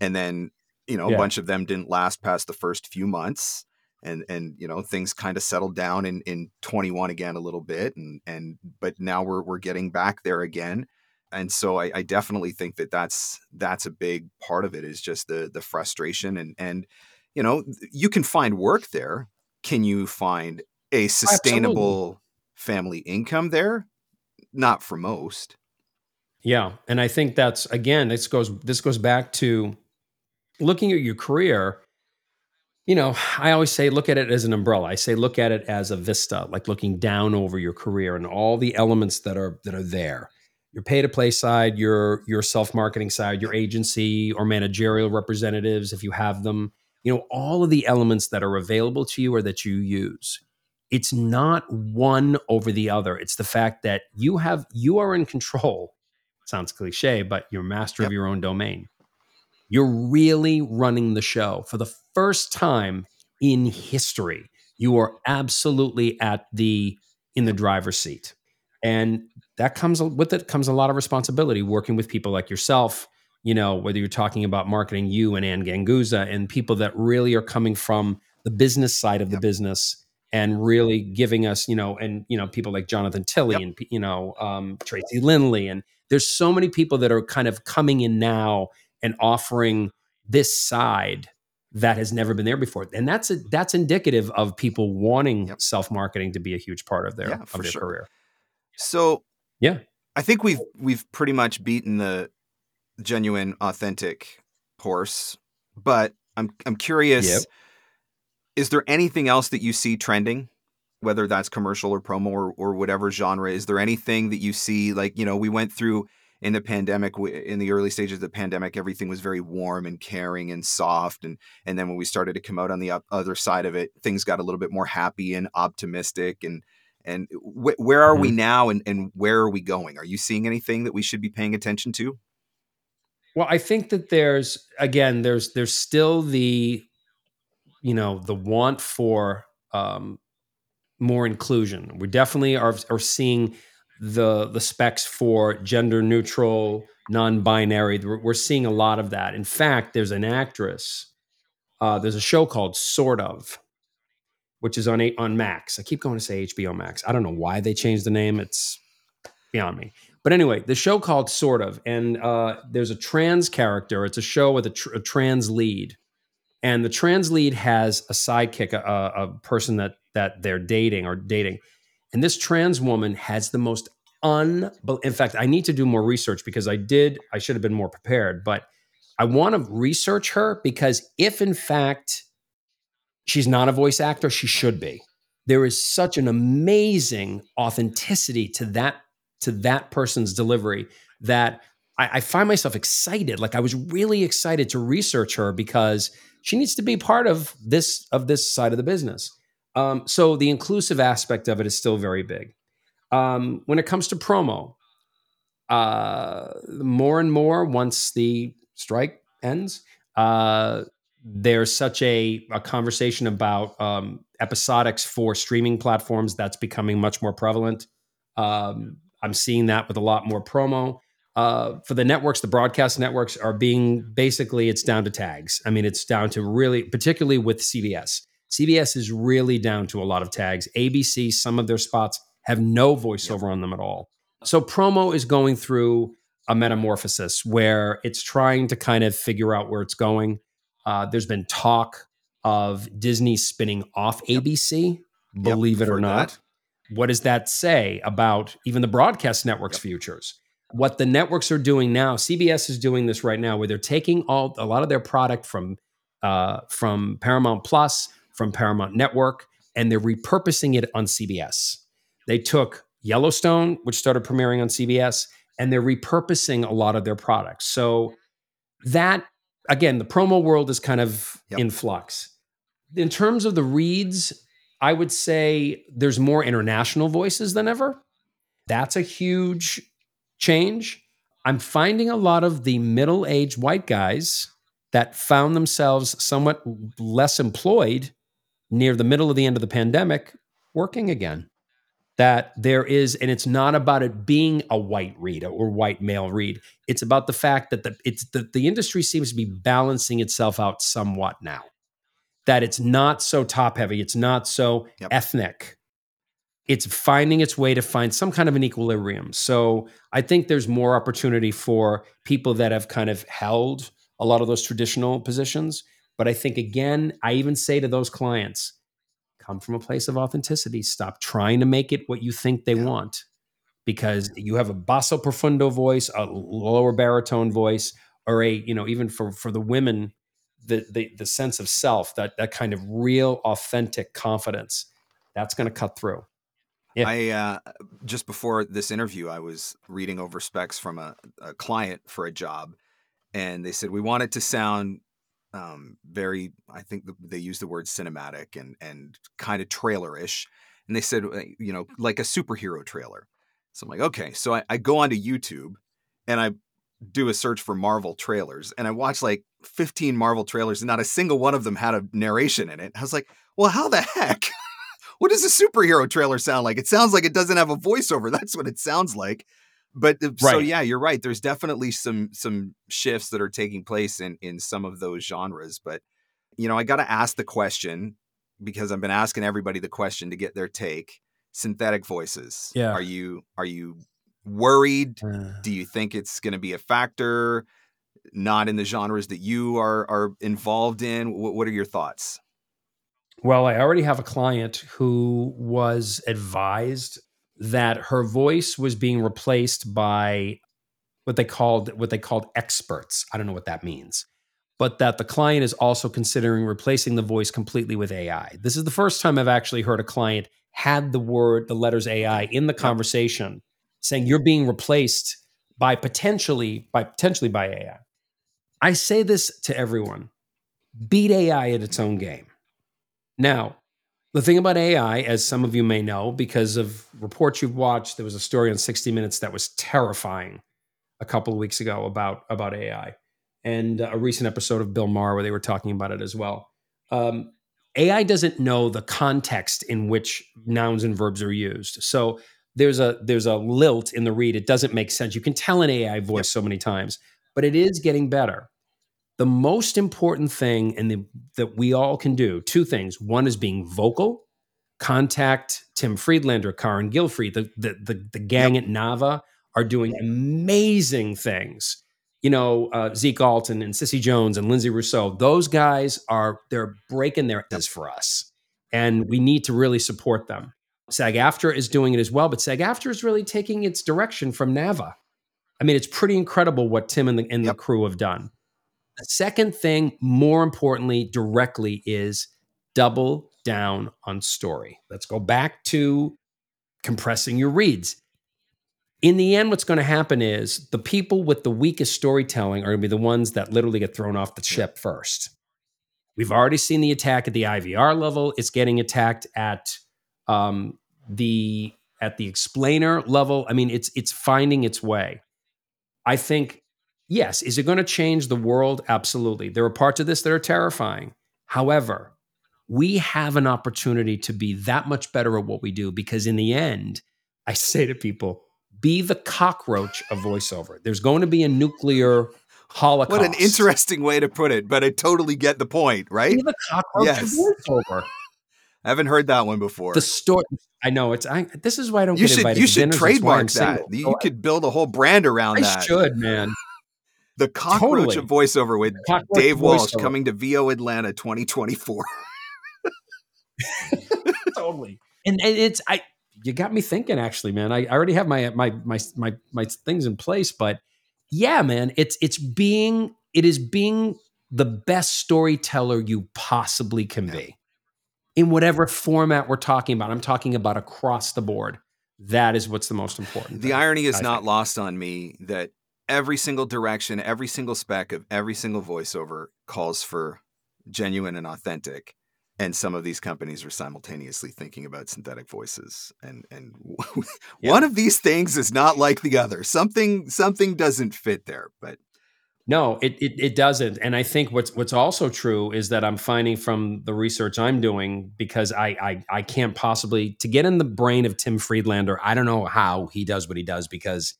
And then you know, Yeah. a bunch of them didn't last past the first few months and and you know things kind of settled down in in 21 again a little bit and and but now we're we're getting back there again and so I, I definitely think that that's that's a big part of it is just the the frustration and and you know you can find work there can you find a sustainable family income there not for most Yeah, and I think that's again this goes this goes back to looking at your career. You know, I always say look at it as an umbrella. I say look at it as a vista, like looking down over your career and all the elements that are that are there. Your pay to play side, your your self marketing side, your agency or managerial representatives if you have them. You know, all of the elements that are available to you or that you use. It's not one over the other. It's the fact that you have you are in control sounds cliche, but you're master of your own domain. You're really running the show for the first time in history. You are absolutely at the in the driver's seat, and that comes with it comes a lot of responsibility. Working with people like yourself, you know, whether you're talking about marketing, you and Anne Ganguzza, and people that really are coming from the business side of the business and really giving us, you know, and you know, people like Jonathan Tilley Yep. and you know um, Tracy Lindley, and there's so many people that are kind of coming in now and offering this side that has never been there before, and that's a, that's indicative of people wanting Yep. self marketing to be a huge part of their Yeah, of their sure. career. So Yeah. I think we've we've pretty much beaten the genuine, authentic horse. But I'm I'm curious. Yep. Is there anything else that you see trending? Whether that's commercial or promo or, or whatever genre, is there anything that you see? Like, you know, we went through in the pandemic in the early stages of the pandemic everything was very warm and caring and soft and and then when we started to come out on the other side of it things got a little bit more happy and optimistic and and wh- where are mm-hmm. we now and, and where are we going are you seeing anything that we should be paying attention to well i think that there's again there's there's still the you know the want for um more inclusion we definitely are are seeing the the specs for gender neutral, non-binary. We're seeing a lot of that. In fact, there's an actress. Uh, there's a show called Sort of, which is on on Max. I keep going to say HBO Max. I don't know why they changed the name. It's beyond me. But anyway, the show called Sort of, and uh, there's a trans character. It's a show with a, tr- a, trans lead, and the trans lead has a sidekick, a, a person that that they're dating or dating, and this trans woman has the most un. In fact, I need to do more research because I did, I should have been more prepared, but I want to research her because if in fact she's not a voice actor, she should be. There is such an amazing authenticity to that to that person's delivery that I, I find myself excited. Like I was really excited to research her because she needs to be part of this of this side of the business. Um, so the inclusive aspect of it is still very big. Um, when it comes to promo, uh, more and more once the strike ends, uh, there's such a, a conversation about um, episodics for streaming platforms that's becoming much more prevalent. Um, I'm seeing that with a lot more promo. Uh, for the networks, the broadcast networks are being basically it's down to tags. I mean, it's down to really, particularly with CBS. CBS is really down to a lot of tags. ABC, some of their spots have no voiceover on them at all. So promo is going through a metamorphosis where it's trying to kind of figure out where it's going. Uh, there's been talk of Disney spinning off yep. ABC, believe yep, it or not. That. What does that say about even the broadcast network's futures? What the networks are doing now, CBS is doing this right now, where they're taking all a lot of their product from uh, from Paramount Plus from Paramount Network, and they're repurposing it on CBS. They took Yellowstone, which started premiering on CBS, and they're repurposing a lot of their products. So that again, the promo world is kind of yep. in flux. In terms of the reads, I would say there's more international voices than ever. That's a huge change. I'm finding a lot of the middle aged white guys that found themselves somewhat less employed near the middle of the end of the pandemic working again. That there is, and it's not about it being a white read or white male read. It's about the fact that the it's the, the industry seems to be balancing itself out somewhat now. That it's not so top heavy, it's not so yep. ethnic. It's finding its way to find some kind of an equilibrium. So I think there's more opportunity for people that have kind of held a lot of those traditional positions but I think, again, I even say to those clients, come from a place of authenticity. Stop trying to make it what you think they yeah. want because you have a basso profundo voice, a lower baritone voice, or a, you know, even for, for the women, the, the, the sense of self, that, that kind of real, authentic confidence, that's going to cut through. Yeah. I uh, just before this interview, I was reading over specs from a, a client for a job, and they said we want it to sound um, very i think the, they use the word cinematic and and kind of trailerish and they said you know like a superhero trailer. So i'm like okay. So I, I go onto youtube and i do a search for marvel trailers and i watch like 15 marvel trailers and not a single one of them had a narration in it. I was like well how the heck? What does a superhero trailer sound like? It sounds like it doesn't have a voiceover. That's what it sounds like but right. so yeah you're right there's definitely some some shifts that are taking place in in some of those genres but you know i got to ask the question because i've been asking everybody the question to get their take synthetic voices. Yeah. Are you are you worried? Uh. do you think it's going to be a factor not in the genres that you are are involved in? What, what are your thoughts? Well i already have a client who was advised that her voice was being replaced by what they called what they called experts. I don't know what that means. but that the client is also considering replacing the voice completely with AI. This is the first time I've actually heard a client had the word, the letters AI in the conversation, saying you're being replaced by potentially by potentially by AI. I say this to everyone. Beat AI at its own game. Now, the thing about AI, as some of you may know, because of reports you've watched, there was a story on 60 Minutes that was terrifying a couple of weeks ago about, about AI, and a recent episode of Bill Maher where they were talking about it as well. Um, AI doesn't know the context in which nouns and verbs are used. So there's a there's a lilt in the read. It doesn't make sense. You can tell an AI voice yep. so many times, but it is getting better. The most important thing and that we all can do two things. One is being vocal. Contact Tim Friedlander, Carin Gilfry, the the the, the gang yep. at Nava are doing amazing things. You know, uh, Zeke Alton and Cissy Jones and Linsay Rousseau, those guys are they're breaking their heads for us. And we need to really support them. SAG-AFTRA is doing it as well, but SAG-AFTRA is really taking its direction from NAVA. I mean, it's pretty incredible what Tim and the, and yep. the crew have done. The second thing, more importantly, directly, is double down on story. Let's go back to compressing your reads. In the end, what's going to happen is the people with the weakest storytelling are going to be the ones that literally get thrown off the ship first. We've already seen the attack at the IVR level. It's getting attacked at um, the at the explainer level. I mean, it's it's finding its way. I think yes. Is it going to change the world? Absolutely. There are parts of this that are terrifying. However, we have an opportunity to be that much better at what we do because in the end, I say to people, be the cockroach of voiceover. There's going to be a nuclear holocaust. What an interesting way to put it, but I totally get the point, right? Be the cockroach yes. of voiceover. I haven't heard that one before. The story. I know it's. I, this is why I don't you get should, invited. You should trademark that. You could build a whole brand around I that. I should, man. The cockroach totally. of voiceover with cockroach Dave Walsh voiceover. coming to VO Atlanta 2024. totally. And, and it's I. You got me thinking. Actually, man, I, I already have my my my my my things in place, but yeah, man, it's it's being it is being the best storyteller you possibly can yeah. be in whatever format we're talking about. I'm talking about across the board. That is what's the most important. The thing, irony is I not think. lost on me that every single direction, every single spec of every single voiceover calls for genuine and authentic. And some of these companies are simultaneously thinking about synthetic voices, and and yeah. one of these things is not like the other. Something something doesn't fit there, but no, it, it, it doesn't. And I think what's what's also true is that I'm finding from the research I'm doing because I, I I can't possibly to get in the brain of Tim Friedlander. I don't know how he does what he does because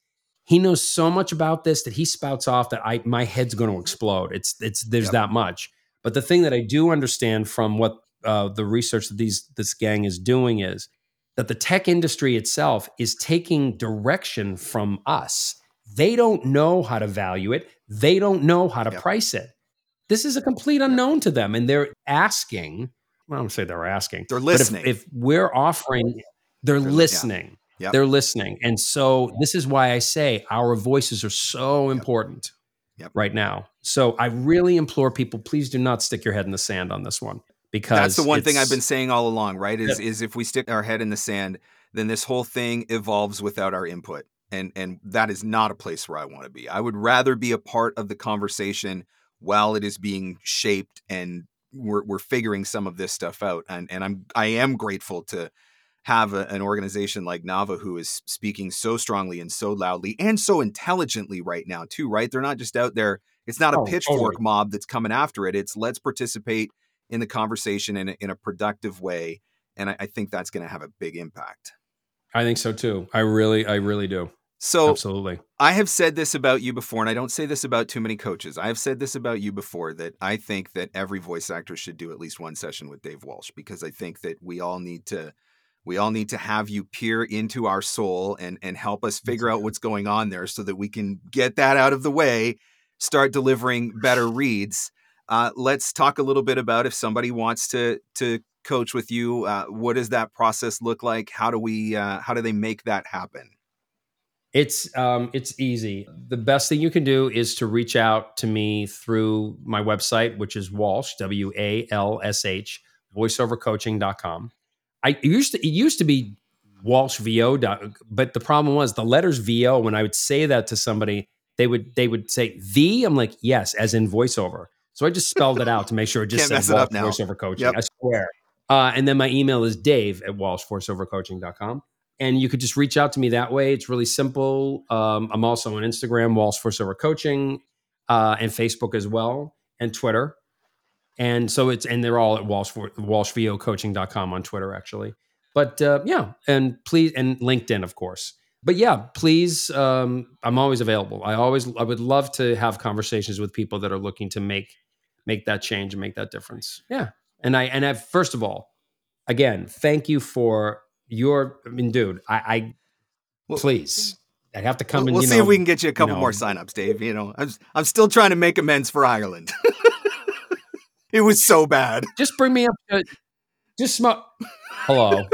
he knows so much about this that he spouts off that I my head's going to explode. It's it's there's yep. that much. But the thing that I do understand from what uh, the research that these this gang is doing is that the tech industry itself is taking direction from us they don't know how to value it. They don't know how to yep. price it. This is a complete unknown to them. And they're asking, well, I don't say they're asking. They're listening. If, if, we're offering, they're, they're listening. Yeah. Yep. They're listening. And so this is why I say our voices are so important right now. So I really implore people, please do not stick your head in the sand on this one. Because that's the one thing I've been saying all along, right? Is is if we stick our head in the sand, then this whole thing evolves without our input and and that is not a place where I want to be. I would rather be a part of the conversation while it is being shaped and we're we're figuring some of this stuff out. And and I'm I am grateful to have a, an organization like Nava who is speaking so strongly and so loudly and so intelligently right now too. Right? They're not just out there. It's not a oh, pitchfork totally. mob that's coming after it. It's let's participate in the conversation in a, in a productive way. And I, I think that's going to have a big impact. I think so too. I really, I really do. So absolutely, I have said this about you before, and I don't say this about too many coaches. I have said this about you before that I think that every voice actor should do at least one session with Dave Walsh because I think that we all need to we all need to have you peer into our soul and and help us figure out what's going on there so that we can get that out of the way, start delivering better reads. Uh, let's talk a little bit about if somebody wants to to coach with you. Uh, what does that process look like? How do we uh, how do they make that happen? It's um, it's easy. The best thing you can do is to reach out to me through my website, which is Walsh W A L S H voiceovercoaching.com. I used to it used to be Walsh VO, dot- but the problem was the letters VO. When I would say that to somebody, they would they would say the. I'm like yes, as in voiceover. So I just spelled it out to make sure it just Can't said mess it Walsh up now. voiceover coaching. Yep. I swear. Uh, and then my email is Dave at WalshVoiceoverCoaching.com. And you could just reach out to me that way. It's really simple. Um, I'm also on Instagram, Walsh Voiceover Coaching, uh, and Facebook as well, and Twitter. And so it's and they're all at Walsh WalshVOCoaching.com on Twitter actually. But uh, yeah, and please and LinkedIn of course. But yeah, please. Um, I'm always available. I always I would love to have conversations with people that are looking to make make that change and make that difference. Yeah, and I and I first of all, again, thank you for your. I mean, dude, I, I Well, please. I have to come We'll, and we'll you see know, if we can get you a couple know- more signups, Dave. You know, I'm, I'm still trying to make amends for Ireland. it was so bad. just bring me up to just smoke. Hello.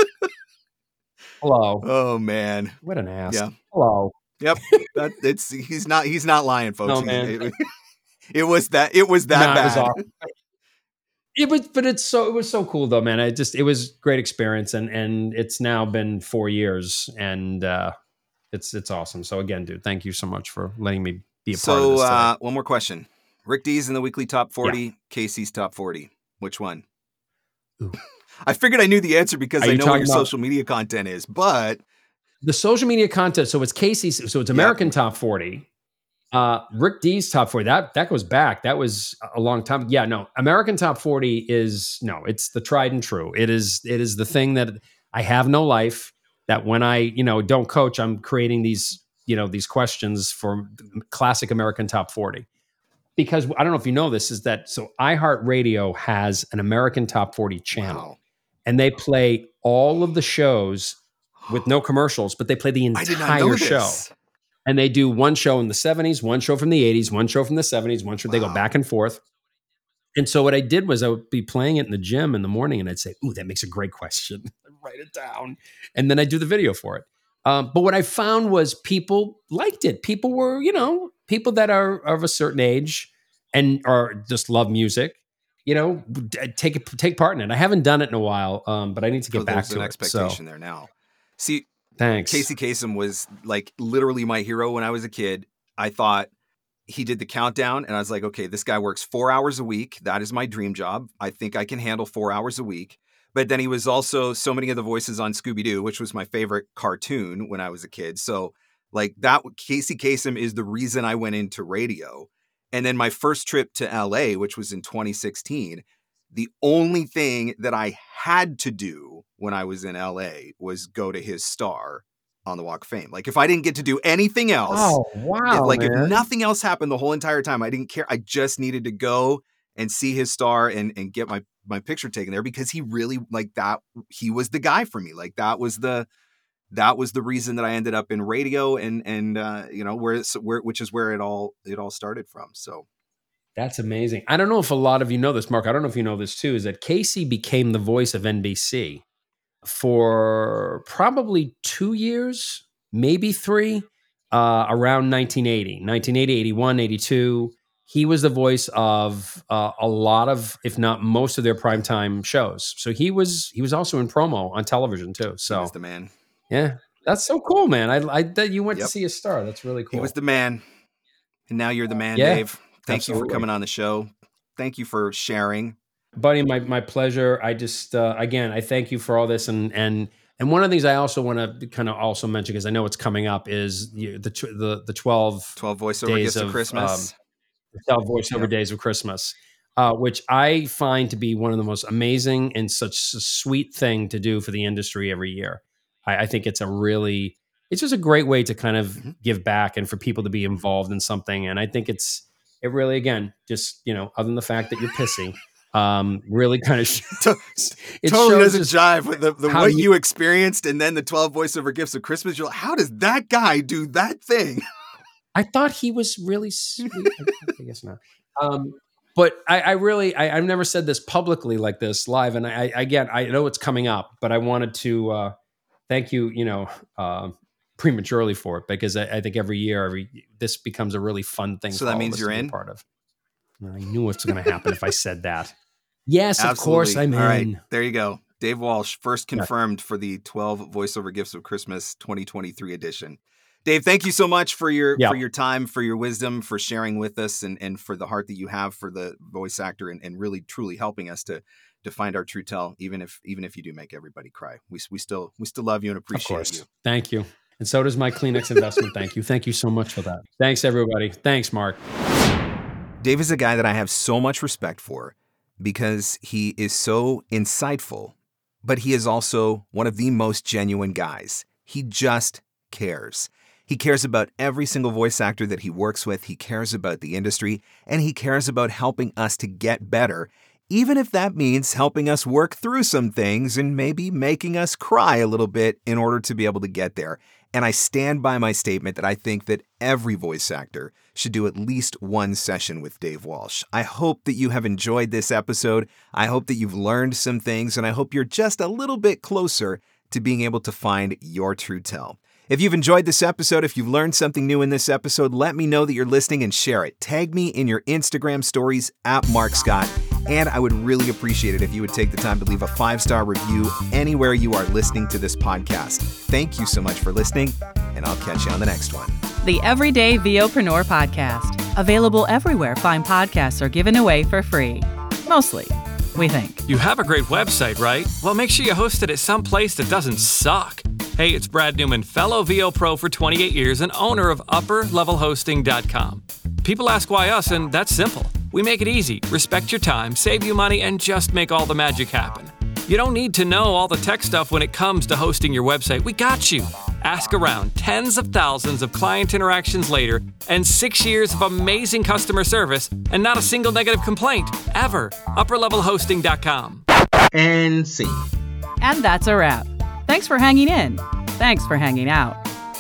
Hello. Oh man. What an ass. Yeah. Hello. Yep. That it's he's not he's not lying, folks. No, man. It, it was that it was that Nah, it bad. was awesome. It was, but it's so it was so cool though, man. I just it was great experience, and and it's now been four years, and uh, it's it's awesome. So again, dude, thank you so much for letting me be a part of this. today. uh, one more question. Rick Dees in the weekly top 40, Casey's top 40. Which one? Ooh. I figured I knew the answer because Are I you know what your about- social media content is, but the social media content. So it's Casey's. So it's American Top Forty. Uh, Rick Dees Top Forty. That that goes back. That was a long time. Yeah, no. American Top Forty is no. It's the tried and true. It is. It is the thing that I have no life. That when I you know don't coach, I'm creating these you know these questions for classic American Top Forty. Because I don't know if you know this is that so iHeartRadio has an American Top Forty channel wow. and they play all of the shows with no commercials, but they play the I did not know entire show. this. And they do one show in the 70s, one show from the 80s, one show from the 70s, one show, they go back and forth. And so what I did was I would be playing it in the gym in the morning and I'd say, Ooh, that makes a great question. Write it down. And then I do the video for it. Um, but what I found was people liked it. People were, you know, people that are of a certain age and are just love music, you know, take take part in it. I haven't done it in a while, um, but I need to get So back there's to an it. expectation there now. See, thanks. Casey Kasem was like literally my hero when I was a kid. I thought he did the countdown and I was like, okay, this guy works four hours a week. That is my dream job. I think I can handle four hours a week. But then he was also so many of the voices on Scooby Doo, which was my favorite cartoon when I was a kid. So, like, that Casey Kasem is the reason I went into radio. And then my first trip to LA, which was in 2016, the only thing that I had to do when I was in LA was go to his star on the Walk of Fame. Like if I didn't get to do anything else, Oh if- wow! like man. if nothing else happened the whole entire time, I didn't care. I just needed to go and see his star and and get my my picture taken there because he really like that. He was the guy for me. Like that was the that was the reason that I ended up in radio and and uh, you know where it's where which is where it all it all started from. So That's amazing. I don't know if a lot of you know this, Mark. I don't know if you know this too. Is that Casey became the voice of NBC for probably two years, maybe three, uh, around 1980, 1980, 81, 82. He was the voice of uh, a lot of, if not most of their primetime shows. So he was he was also in promo on television too. So the man. Yeah, that's so cool, man. I, I that you went Yep. to see a star. That's really cool. He was the man, and now you're the man, Yeah, Dave. Thank you for coming on the show. Thank you for sharing. buddy my my pleasure i just uh, again i thank you for all this and and and one of the things i also want to kind of also mention because i know it's coming up is you- the tw- the the 12 Twelve voiceover Days gifts of, of, Christmas. the 12 voiceover Yep. days of christmas uh, which i find to be one of the most amazing and such a sweet thing to do for the industry every year i, I think it's a really it's just a great way to kind of Mhm. give back and for people to be involved in something and i think it's it really again just you know other than the fact that you're pissing. um really kind of To- it totally doesn't jive with the, the what you- you, experienced and then the 12 voiceover gifts of Christmas. You're like, how does that guy do that thing? I thought he was really sweet. I, guess not. Um, but I, I really, I, I've never said this publicly like this live. And I, I again, I know it's coming up, but I wanted to uh, thank you. You know, uh, prematurely for it because I, I think every year, every this becomes a really fun thing. So that means you're in? part of. I knew what's going to happen if I said that. Yes, of course I'm All right, in. there you go. Dave Walsh, first confirmed for the 12 voiceover gifts of Christmas 2023 edition. Dave, thank you so much for your Yeah. for your time, for your wisdom, for sharing with us, and and for the heart that you have for the voice actor, and, and really truly helping us to to find our TrueTell, even if even if you do make everybody cry. We we still we still love you and appreciate course. you. Thank you. And so does my Kleenex investment. Thank you. Thank you so much for that. Thanks, everybody. Thanks, Marc. Dave is a guy that I have so much respect for because he is so insightful, but he is also one of the most genuine guys. He just cares. He cares about every single voice actor that he works with, he cares about the industry, and he cares about helping us to get better, even if that means helping us work through some things and maybe making us cry a little bit in order to be able to get there. And I stand by my statement that I think that every voice actor should do at least one session with Dave Walsh. I hope that you have enjoyed this episode. I hope that you've learned some things, and I hope you're just a little bit closer to being able to find your TrueTell. If you've enjoyed this episode, if you've learned something new in this episode, let me know that you're listening and share it. Tag me in your Instagram stories at Marc Scott. And I would really appreciate it if you would take the time to leave a five star review anywhere you are listening to this podcast. Thank you so much for listening, and I'll catch you on the next one. The Everyday VOpreneur Podcast. Available everywhere fine podcasts are given away for free. Mostly, we think. You have a great website, right? Well, make sure you host it at some place that doesn't suck. Hey, it's Brad Newman, fellow VO Pro for 28 years and owner of UpperLevelHosting.com. People ask why us, and that's simple. We make it easy, respect your time, save you money, and just make all the magic happen. You don't need to know all the tech stuff when it comes to hosting your website. We got you. Ask around tens of thousands of client interactions later, and six years of amazing customer service, and not a single negative complaint, ever. UpperLevelHosting.com. and see. And that's a wrap. Thanks for hanging in. Thanks for hanging out.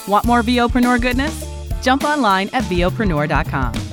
Want more VOpreneur goodness? Jump online at VOpreneur.com.